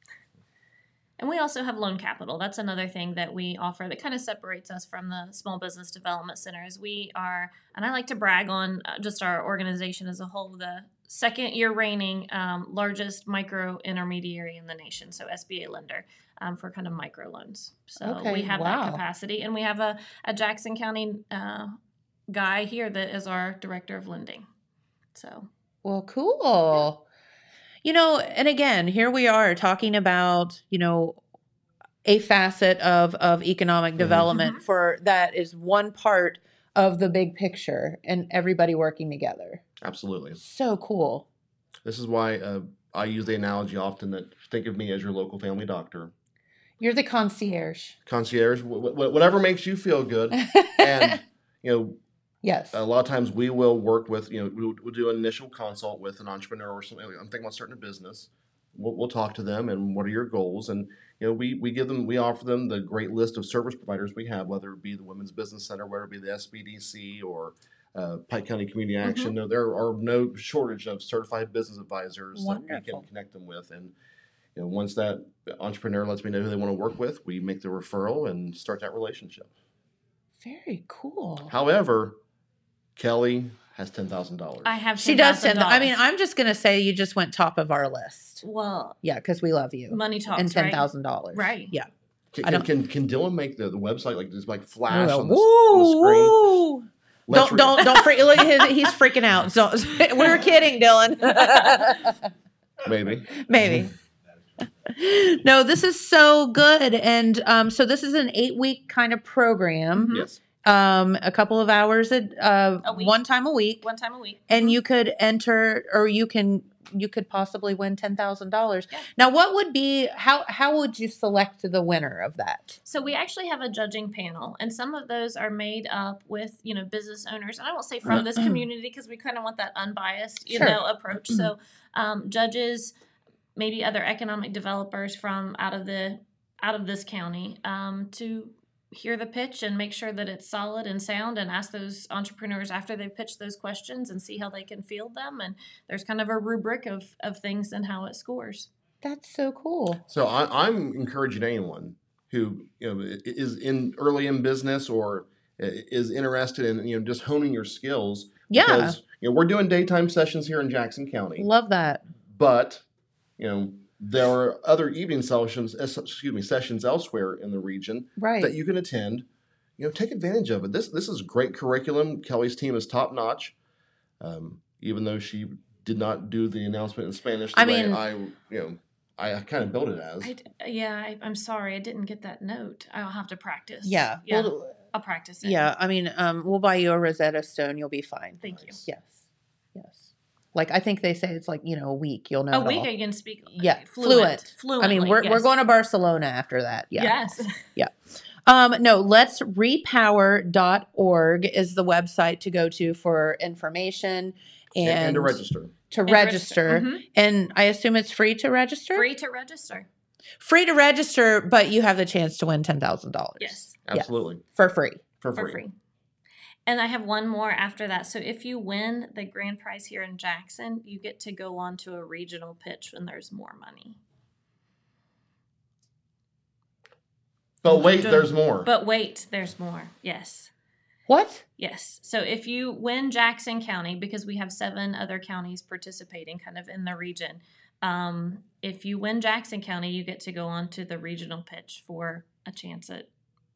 And we also have loan capital. That's another thing that we offer that kind of separates us from the small business development centers. We are, and I like to brag on uh, just our organization as a whole, the second year reigning um, largest micro intermediary in the nation. So SBA lender um, for kind of micro loans. So Okay, we have wow. that capacity, and we have a, a Jackson County uh, guy here that is our director of lending. So Well, cool. You know, and again, here we are talking about, you know, a facet of of economic development Mhm. for that is one part of the big picture and everybody working together. Absolutely. So cool. This is why uh, I use the analogy often that think of me as your local family doctor. You're the concierge. concierge, wh- wh- whatever makes you feel good. [laughs] And you know, Yes. A lot of times we will work with, you know, we'll, we'll do an initial consult with an entrepreneur or something. I'm thinking about starting a business. We'll, we'll talk to them and what are your goals? And, you know, we, we give them, we offer them the great list of service providers we have, whether it be the Women's Business Center, whether it be the SBDC or uh, Pike County Community Action. No, there are no shortage of certified business advisors that we can connect them with. And, you know, once that entrepreneur lets me know who they want to work with, we make the referral and start that relationship. Very cool. However, Kelly has ten thousand dollars. I have. She does send. I mean, I'm just gonna say you just went top of our list. Well, Yeah, because we love you. money talks. and ten thousand right? dollars. Right. Yeah. Can, I can, don't- can, can Dylan make the, the website like just like flash Woo, on the, s- on the screen? woo. Let's Don't re- don't don't freak. Look at his, he's freaking out. So [laughs] we're kidding, Dylan. [laughs] [laughs] Maybe. Maybe. No, this is so good, and um, so this is an eight-week kind of program. Yes. Um, a couple of hours a, uh, A week. one time a week, One time a week. and you could enter, or you can you could possibly win ten thousand dollars. Now, what would be how how would you select the winner of that? So we actually have a judging panel, and some of those are made up with you know business owners. And I won't say from this [clears throat] community because we kind of want that unbiased you Sure. know approach. [clears throat] So um, judges, maybe other economic developers from out of the out of this county um, to hear the pitch and make sure that it's solid and sound and ask those entrepreneurs after they've pitched those questions and see how they can field them and there's kind of a rubric of, of things and how it scores That's so cool. So I, I'm encouraging anyone who you know is in early in business or is interested in you know just honing your skills. Yeah, Because you know we're doing daytime sessions here in Jackson County, love that. but you know there are other evening sessions, excuse me, sessions elsewhere in the region Right. that you can attend. You know, take advantage of it. This this is great curriculum. Kelly's team is top notch. Um, even though she did not do the announcement in Spanish, the I way mean- I you know I kind of built it as. I d yeah I, i'm sorry i didn't get that note i'll have to practice yeah. yeah Well, i'll practice it Yeah, I mean, um, we'll buy you a Rosetta Stone. You'll be fine. thank you Yes, yes. Like I think they say it's like you know a week. You'll know. a it week all. I can speak Yeah, fluent fluent. I mean, we're we're going to Barcelona after that. Yeah. yes Yeah. Um, no, let's repower.org is the website to go to for information and, and, and to register. To And register. Mhm. And I assume it's free to register? free to register Free to register, but you have the chance to win $10,000. yes Absolutely. For free. For for free. Free and i have one more after that so if you win the grand prize here in jackson you get to go on to a regional pitch when there's more money But wait, there's more. but wait there's more yes What? Yes. So if you win Jackson County, because we have seven other counties participating kind of in the region, um, if you win Jackson County, you get to go on to the regional pitch for a chance at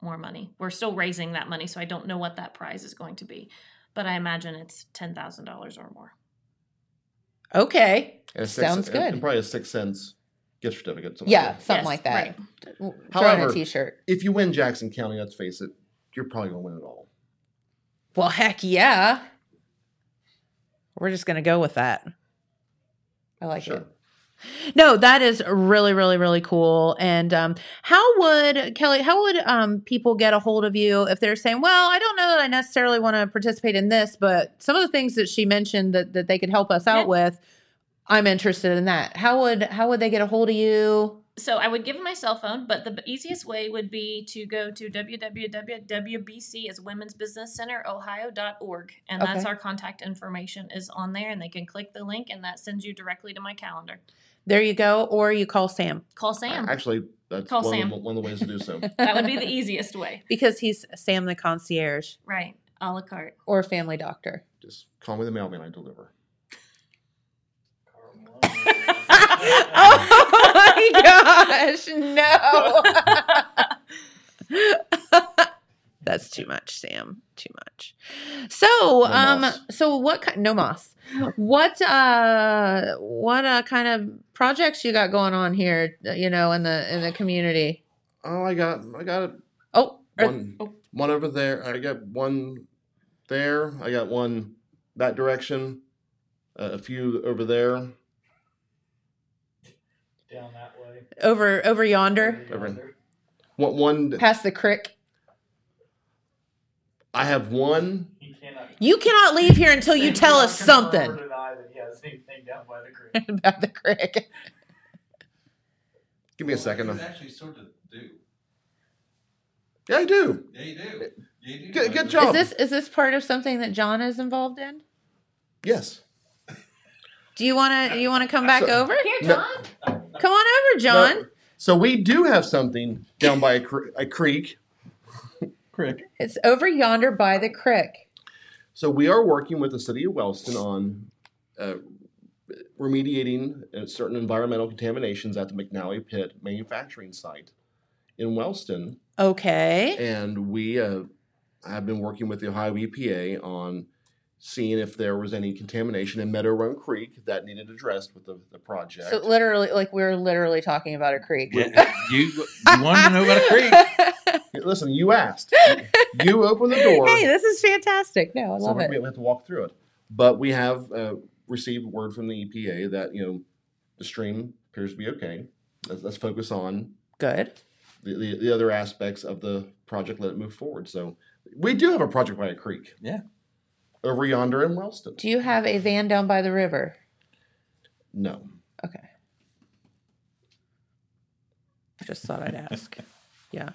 more money. We're still raising that money, so I don't know what that prize is going to be, but I imagine it's $10,000 or more. Okay. And six- Sounds and- good. And probably a six cents gift certificate. something Yeah, like that. something Yes, like that. right. However- a t-shirt. If you win Jackson County, let's face it, you're probably going to win it all. Well, heck yeah. We're just going to go with that. I like Sure. it. No, that is really, really, really cool. And um, how would Kelly? How would um, people get a hold of you if they're saying, "Well, I don't know that I necessarily want to participate in this, but some of the things that she mentioned that that they could help us out Yeah. with, I'm interested in that." How would how would they get a hold of you? So I would give them my cell phone, but the easiest way would be to go to www.wbc as Women's Business Center Ohio.org. And that's Okay. our contact information is on there and they can click the link and that sends you directly to my calendar. There you go, or you call Sam Call Sam. Actually, that's Call one, Sam. Of the, one of the ways to do so. [laughs] that would be the easiest way. because he's Sam the concierge Right. A la carte. or family doctor. Just call me the mailman, I deliver. [laughs] oh my gosh, no. [laughs] That's too much, Sam. Too much. So, um, moss. so what kind? No moss. What uh, what uh, kind of projects you got going on here? You know, in the in the community. Oh, I got, I got Oh, are- one, one over there. I got one there. I got one that direction. Uh, a few over there. Down that way. over over yonder, Over. One, one. past the creek. I have one He cannot You cannot leave here until you tell us something deny that he has anything down by the creek. [laughs] about the crick. Give me a second. You actually sort of do. Yeah, I do. Yeah, you do. You do. Good, good Is job. this is this part of something that John is involved in? yes. Do you want to you want to come back So- over? No, Come on over, John. no. So we do have something down by a, cre- a creek. Crick. It's over yonder by the crick. So we are working with the city of Wellston on uh, remediating uh, certain environmental contaminations at the McNally Pit manufacturing site in Wellston. Okay. And we uh, have been working with the Ohio EPA on seeing if there was any contamination in Meadow Run Creek that needed addressed with the, the project. So literally, like we're literally talking about a creek. Yeah, you you wanted to know about a creek? [laughs] Listen, you asked. [laughs] you opened the door. Hey, this is fantastic. No, I love we it. we have to walk through it. But we have uh, received word from the EPA that you know the stream appears to be okay. Let's, let's focus on Good. the, the, the other aspects of the project. Let it move forward. So we do have a project by a creek. Yeah. Over yonder in Wellston. Do you have a van down by the river? No. Okay. I just thought I'd ask. [laughs] yeah.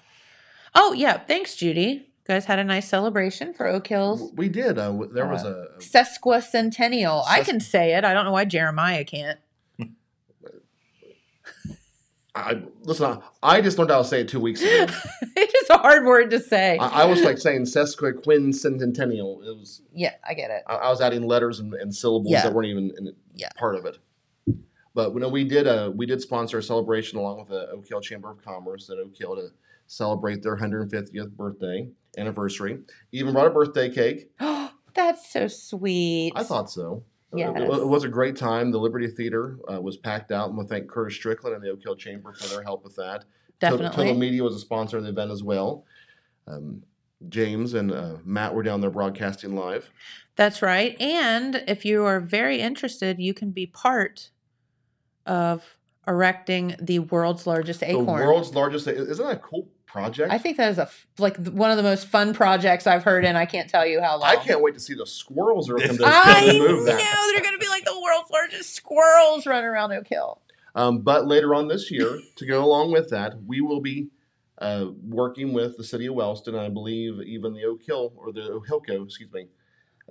Oh yeah. Thanks, Judy. You guys had a nice celebration for Oak Hills We did. Uh, there was a sesquicentennial. I can say it. I don't know why Jeremiah can't. [laughs] I listen. I, I just learned how to say it two weeks ago. [laughs] it's just a hard word to say. I, I was like saying sesquiquincentennial. It was. yeah, I get it. I, I was adding letters and, and syllables Yeah. that weren't even in it- Yeah. part of it. But you know, we did uh, we did sponsor a celebration along with the Oak Hill Chamber of Commerce at Oak Hill to celebrate their 150th birthday anniversary. Even brought a birthday cake. [gasps] That's so sweet. I thought so. Uh, Yes. It, it was a great time. The Liberty Theater uh, was packed out, and we thank Curtis Strickland and the Oak Hill Chamber for their help with that. Total- Definitely. Total Media was a sponsor of the event as well. Um, James and uh, Matt were down there broadcasting live. That's right. And if you are very interested, you can be part of erecting the world's largest acorn. The world's largest. Isn't that a cool project? I think that is a like one of the most fun projects I've heard and I can't tell you how long. I can't wait to see the squirrels are going [laughs] to I move know they're going to be like the world's largest squirrels running around Oak Hill. Um, but later on this year, to go along with that, we will be uh, working with the city of Wellston. I believe even the Oak Hill or the Ohilco, excuse me,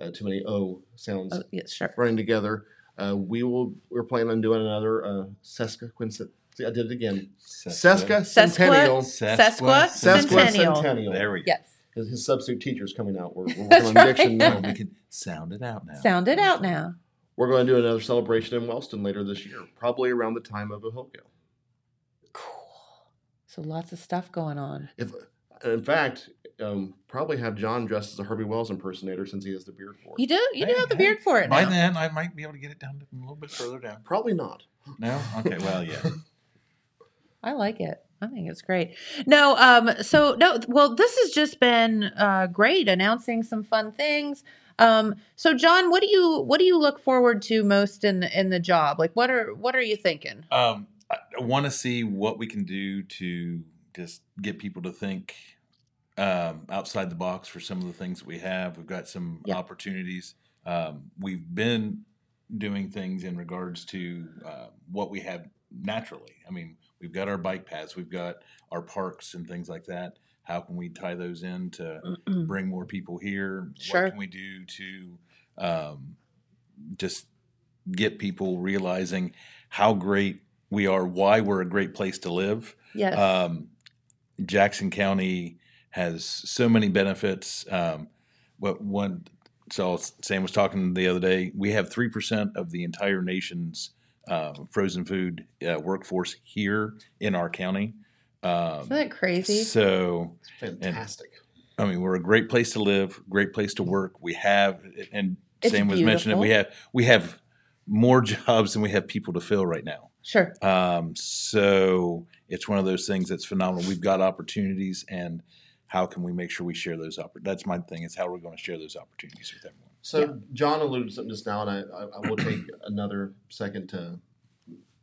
uh, too many O sounds Oh, yes, sure. running together. Uh, we will. We're planning on doing another uh, Sesca Quincent. See, I did it again. Sesca Centennial. Sesqua Centennial. Centennial. There we go. Yes. His, his substitute teacher's coming out. We're, we're working That's on right. diction now. We can sound it out now. Sound it out now. We're going to do another celebration in Wellston later this year, probably around the time of Ohilco. So lots of stuff going on. If, in fact, um, probably have John dressed as a Harvey Wells impersonator since he has the beard for it. You do you do Hey, have the hey, beard for it By now. then, I might be able to get it down a little bit further down. Probably not. No? Okay, well, yeah. [laughs] I like it. I think it's great. No, um, so no, well, this has just been uh, great, announcing some fun things. Um, so John, what do you what do you look forward to most in in the job? Like, what are what are you thinking? Um, I want to see what we can do to just get people to think um, outside the box for some of the things that we have. We've got some Yeah. opportunities. Um, we've been doing things in regards to uh, what we have naturally. I mean, we've got our bike paths, we've got our parks and things like that. How can we tie those in to bring more people here? Sure. What can we do to um, just get people realizing how great we are, why we're a great place to live? Yes. Um, Jackson County has so many benefits. Um, what one, so Sam was talking the other day. We have three percent of the entire nation's uh, frozen food uh, workforce here in our county. Um, Isn't that crazy? So Fantastic. I mean, we're a great place to live, great place to work. We have, and It's Sam was mentioning, we have we have more [laughs] jobs than we have people to fill right now. Sure. Um, so it's one of those things that's phenomenal. We've got opportunities, and how can we make sure we share those opportunities? That's my thing. Is how we're going to share those opportunities with everyone. So John alluded to something just now, and I, I, I will take another second to,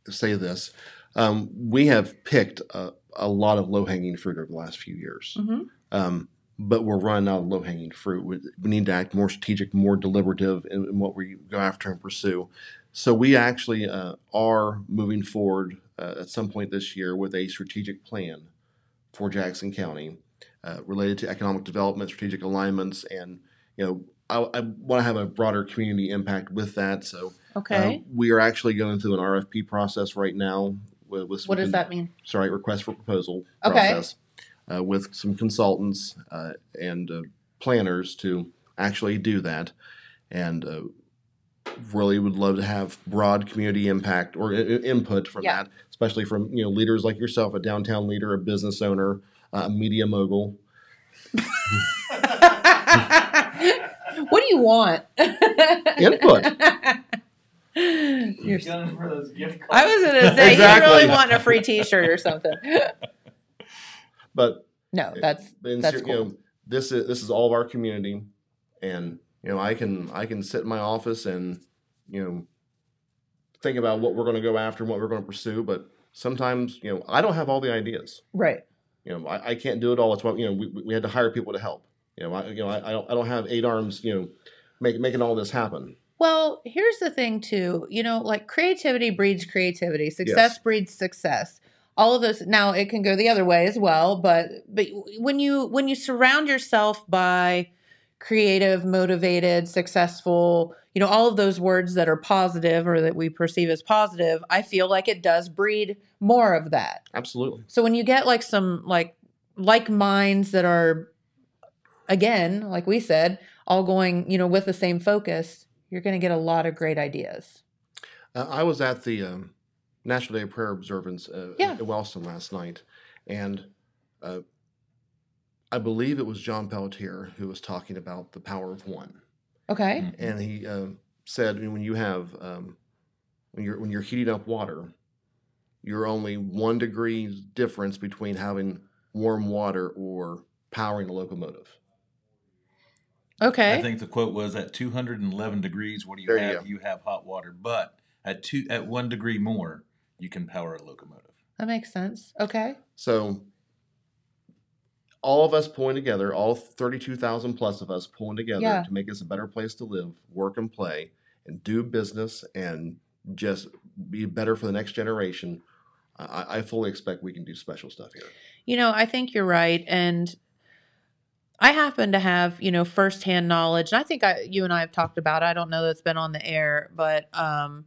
to say this. Um, we have picked a, a lot of low hanging fruit over the last few years. Mhm. Um, but we're running out of low hanging fruit. We, we need to act more strategic, more deliberative in, in what we go after and pursue. So we actually uh, are moving forward uh, at some point this year with a strategic plan for Jackson County uh, related to economic development, strategic alignments, and you know I, I want to have a broader community impact with that. So Okay. uh, we are actually going through an RFP process right now. With, with What does con- that mean? Sorry, request for proposal Okay. process uh, with some consultants uh, and uh, planners to actually do that, and uh, really would love to have broad community impact or I- I- input from Yeah. that, especially from you know leaders like yourself, a downtown leader, a business owner, uh, a media mogul. [laughs] what do you want? [laughs] Input. You're- Gunning for those gift cards. I was going to say, Exactly. you really want a free T-shirt or something. But No, that's that's ser- you know, this is this is all of our community, and you know I can I can sit in my office and you know think about what we're going to go after and what we're going to pursue. But sometimes you know I don't have all the ideas. Right. You know I, I can't do it all. That's why you know we, we had to hire people to help. You know I you know I, I don't I don't have eight arms. You know make, making all this happen. Well, here's the thing too. You know, like creativity breeds creativity. Success Yes. breeds success. All of those now it can go the other way as well, but but when you when you surround yourself by creative, motivated, successful, you know, all of those words that are positive or that we perceive as positive, I feel like it does breed more of that. Absolutely. So when you get like some like like minds that are again, like we said, all going, you know, with the same focus, you're going to get a lot of great ideas. Uh, I was at the um, National Day of Prayer observance uh, Yeah. in Wellston last night, and uh, I believe it was John Pelletier who was talking about the power of one, Okay. and he um said when you have um, when you're when you're heating up water, you're only one degree difference between having warm water or powering a locomotive. Okay. I think the quote was at 211 degrees, what do you There have? go. You have hot water. But at two at one degree more, you can power a locomotive. that makes sense. Okay. So all of us pulling together, all 32,000 plus of us pulling together Yeah. to make us a better place to live, work and play, and do business and just be better for the next generation. I, I fully expect we can do special stuff here. You know, I think you're right. And I happen to have, you know, firsthand knowledge. And I think I, you and I have talked about it. I don't know that it's been on the air, but, um,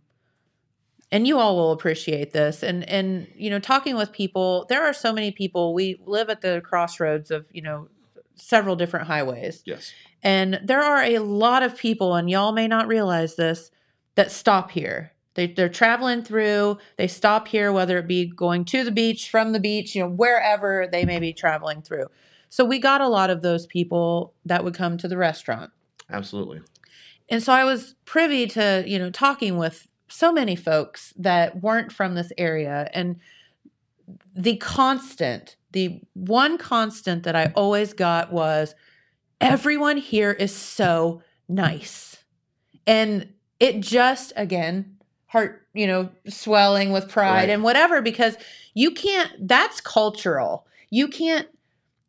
and you all will appreciate this. And, and, you know, talking with people, there are so many people, we live at the crossroads of, you know, several different highways. Yes. And there are a lot of people, and y'all may not realize this, that stop here. They, they're traveling through, they stop here, whether it be going to the beach, from the beach, you know, wherever they may be traveling through. So we got a lot of those people that would come to the restaurant. Absolutely. And so I was privy to, you know, talking with so many folks that weren't from this area. And the constant, the one constant that I always got was everyone here is so nice. And it just, again, heart, you know, swelling with pride Right. and whatever, because you can't, that's cultural. You can't,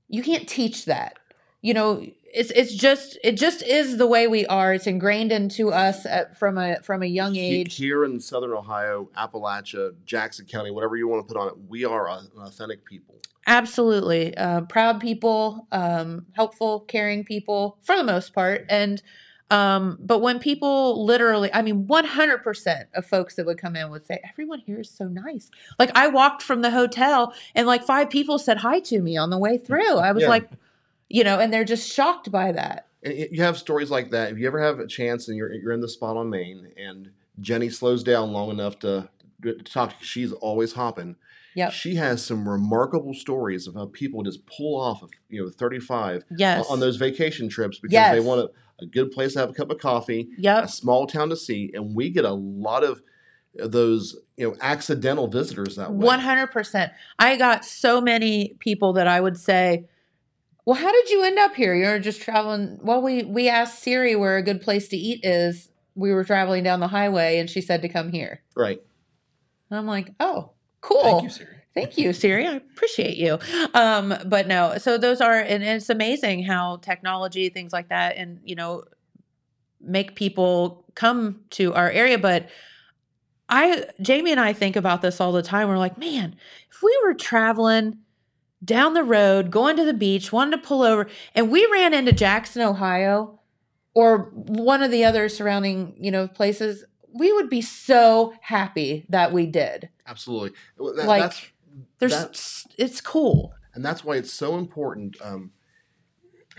you can't teach that. You know, it's it's just it just is the way we are. It's ingrained into us at, from a from a young age. Here in Southern Ohio, Appalachia, Jackson County, whatever you want to put on it, we are an authentic people. Absolutely. Uh, proud people, um, helpful, caring people for the most part. And, um, but when people literally, I mean, 100% of folks that would come in would say, everyone here is so nice. Like I walked from the hotel and like five people said hi to me on the way through. I was Yeah. like, you know, and they're just shocked by that. And you have stories like that. If you ever have a chance and you're you're in the spot on Main, and Jenny slows down long enough to, to talk, she's always hopping. Yep. She has some remarkable stories of how people just pull off of you know 35 Yes. on those vacation trips because Yes. they want a, a good place to have a cup of coffee, Yep. a small town to see, and we get a lot of those you know accidental visitors that way. One hundred percent. I got so many people that I would say, "Well, how did you end up here? You're just traveling." Well, we we asked Siri where a good place to eat is. We were traveling down the highway, and she said to come here. Right. And I'm like, "Oh, cool." Thank you, Siri. Thank you, Siri. I appreciate you. Um, but no, so those are, and it's amazing how technology, things like that, and you know, make people come to our area. But I, Jamie and I think about this all the time. We're like, man, if we were traveling down the road, going to the beach, wanted to pull over, and we ran into Jackson, Ohio, or one of the other surrounding, you know, places, we would be so happy that we did. Absolutely. That- like, that's there's, that- it's cool. and that's why it's so important. Um,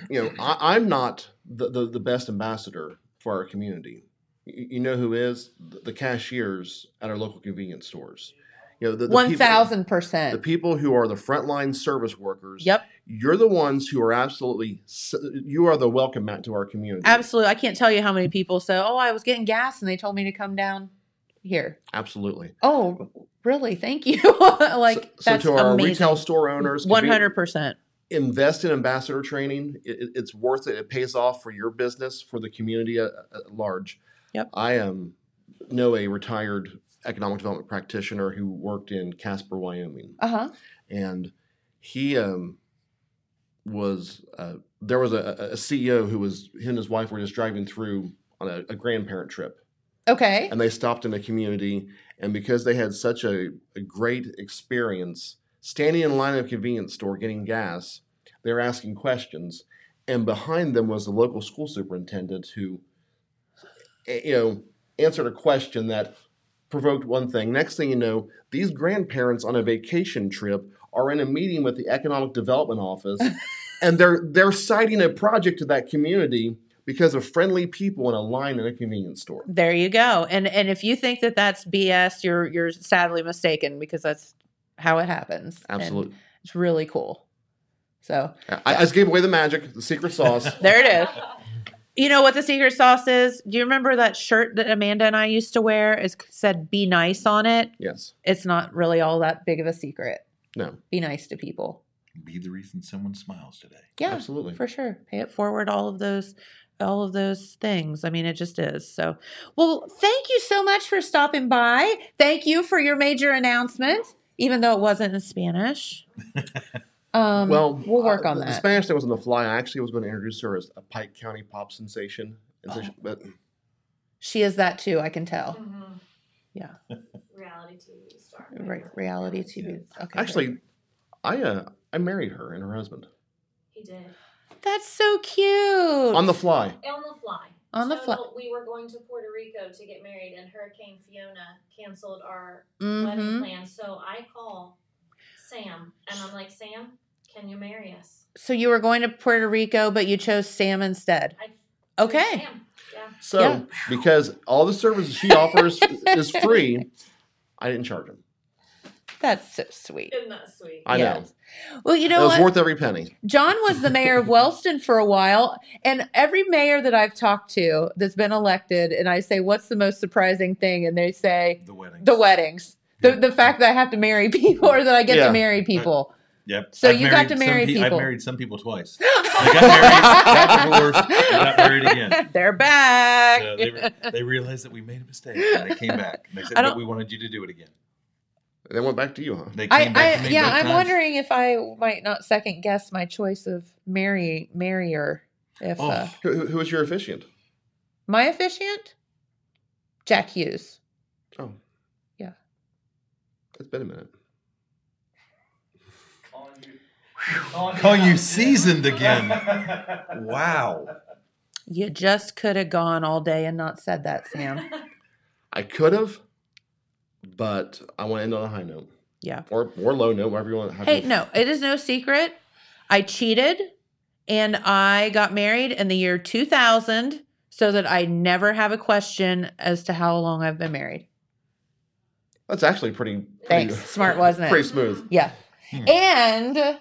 you know, I, I'm not the, the, the best ambassador for our community. You, you know who is the cashiers at our local convenience stores. You know, the, the One people- the people who are the frontline service workers. Yep, You're the ones who are absolutely. You are the welcome mat to our community. absolutely. I can't tell you how many people say, "Oh, I was getting gas and they told me to come down here." Absolutely. Oh, really? Thank you. [laughs] like so that's to our amazing. retail store owners, One hundred percent. invest in ambassador training. It- it's worth it. It pays off for your business, for the community at, at large. Yep. I am know a retired economic development practitioner who worked in Casper, Wyoming, Uh huh. and he um, was uh, there was a, a CEO who was he and his wife were just driving through on a, a grandparent trip, Okay. and they stopped in a community and because they had such a, a great experience standing in line at a convenience store getting gas they were asking questions and behind them was the local school superintendent who eh, you know answered a question that provoked one thing next thing you know these grandparents on a vacation trip are in a meeting with the economic development office [laughs] and they're they're citing a project to that community because of friendly people in a line in a convenience store There you go. And and if you think that that's BS, you're you're sadly mistaken because that's how it happens. And Absolutely. it's really cool. So I, I just gave away the magic, the secret sauce. [laughs] there it is. [laughs] You know what the secret sauce is? Do you remember that shirt that Amanda and I used to wear? It said "Be nice" on it. yes. It's not really all that big of a secret. No. Be nice to people. Be the reason someone smiles today. Yeah, Absolutely. for sure. Pay it forward. All of those, all of those things. I mean, it just is. So, well, thank you so much for stopping by. Thank you for your major announcement, even though it wasn't in Spanish. [laughs] Um, well, we'll work uh, on the, the that. Spanish thing was on the fly. I actually was going to introduce her as a Pike County pop sensation, and so she- Oh. but She is that too. I can tell. Yeah, Reality TV star. right. Reality TV. Okay. actually, I uh, I married her and her husband He did. that's so cute. on the fly. On the fly. On the fly. We were going to Puerto Rico to get married, and Hurricane Fiona canceled our Mhm. wedding plans. So I call Sam, and I'm like, Sam, can you marry us? So you were going to Puerto Rico, but you chose Sam instead. I chose Okay. Sam. Yeah. So Yeah. because all the services she offers is [laughs] free, I didn't charge him. That's so sweet. Isn't that sweet? I know Well, you know, it know was what? worth every penny. John was the mayor of Wellston for a while, and every mayor that I've talked to that's been elected, and I say, "What's the most surprising thing?" and they say, The wedding. "The weddings." The, the fact that I have to marry [laughs] people or that I get Yeah. to marry people. Yep. So I've you got to marry pe- people. I've married some people twice. I got married, got divorced, and got married again. [laughs] They're back. So they, re- they realized that we made a mistake, and they came back. And they said, I "But we wanted you to do it again." They went back to you, huh? They I, came back to I me yeah, both I'm times. wondering if I might not second guess my choice of marry marrier. If Oh. uh, Who, who- who was your officiant? my officiant, Jack Hughes. Oh, Yeah. It's been a minute. Call you seasoned again. Wow. You just could have gone all day and not said that, Sam. [laughs] I could have, but I want to end on a high note. Yeah. Or or low note, whatever you want. have Hey, no, it is no secret. I cheated and I got married in the year 2000 so that I never have a question as to how long I've been married. That's actually pretty. pretty Thanks. Smart, wasn't it? Pretty smooth. Yeah. Hmm. And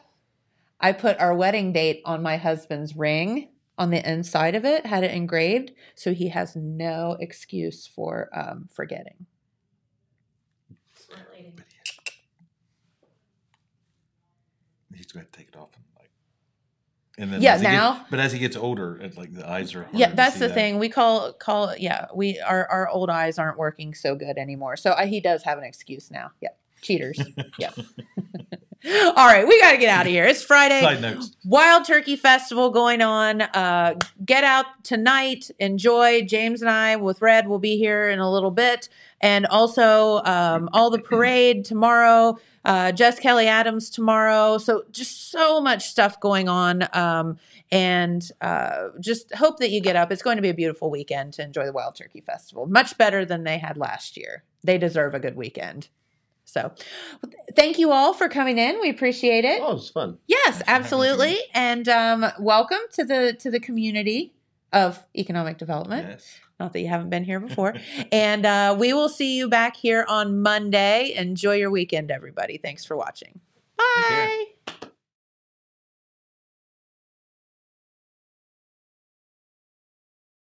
I put our wedding date on my husband's ring on the inside of it, had it engraved, so he has no excuse for um, forgetting. Smart lady. He's going to take it off and like. And then Yeah, he gets- now- but as he gets older, it's like the eyes are. yeah, that's the that. thing. We call call yeah, we our our old eyes aren't working so good anymore. So I, he does have an excuse now. Yeah. Cheaters. yeah. [laughs] All right, we got to get out of here. It's Friday. Side notes. Wild Turkey Festival going on. Uh, get out tonight. Enjoy. James and I with Red will be here in a little bit. And also um, all the parade tomorrow. Uh, Jess Kelli Adams tomorrow. So just so much stuff going on. Um, and uh, just hope that you get up. It's going to be a beautiful weekend to enjoy the Wild Turkey Festival. Much better than they had last year. They deserve a good weekend. So, thank you all for coming in. We appreciate it. Oh, it was fun. Yes, absolutely, and um, welcome to the to the community of economic development. Yes. Not that you haven't been here before, [laughs] and uh, we will see you back here on Monday. Enjoy your weekend, everybody. Thanks for watching. Bye.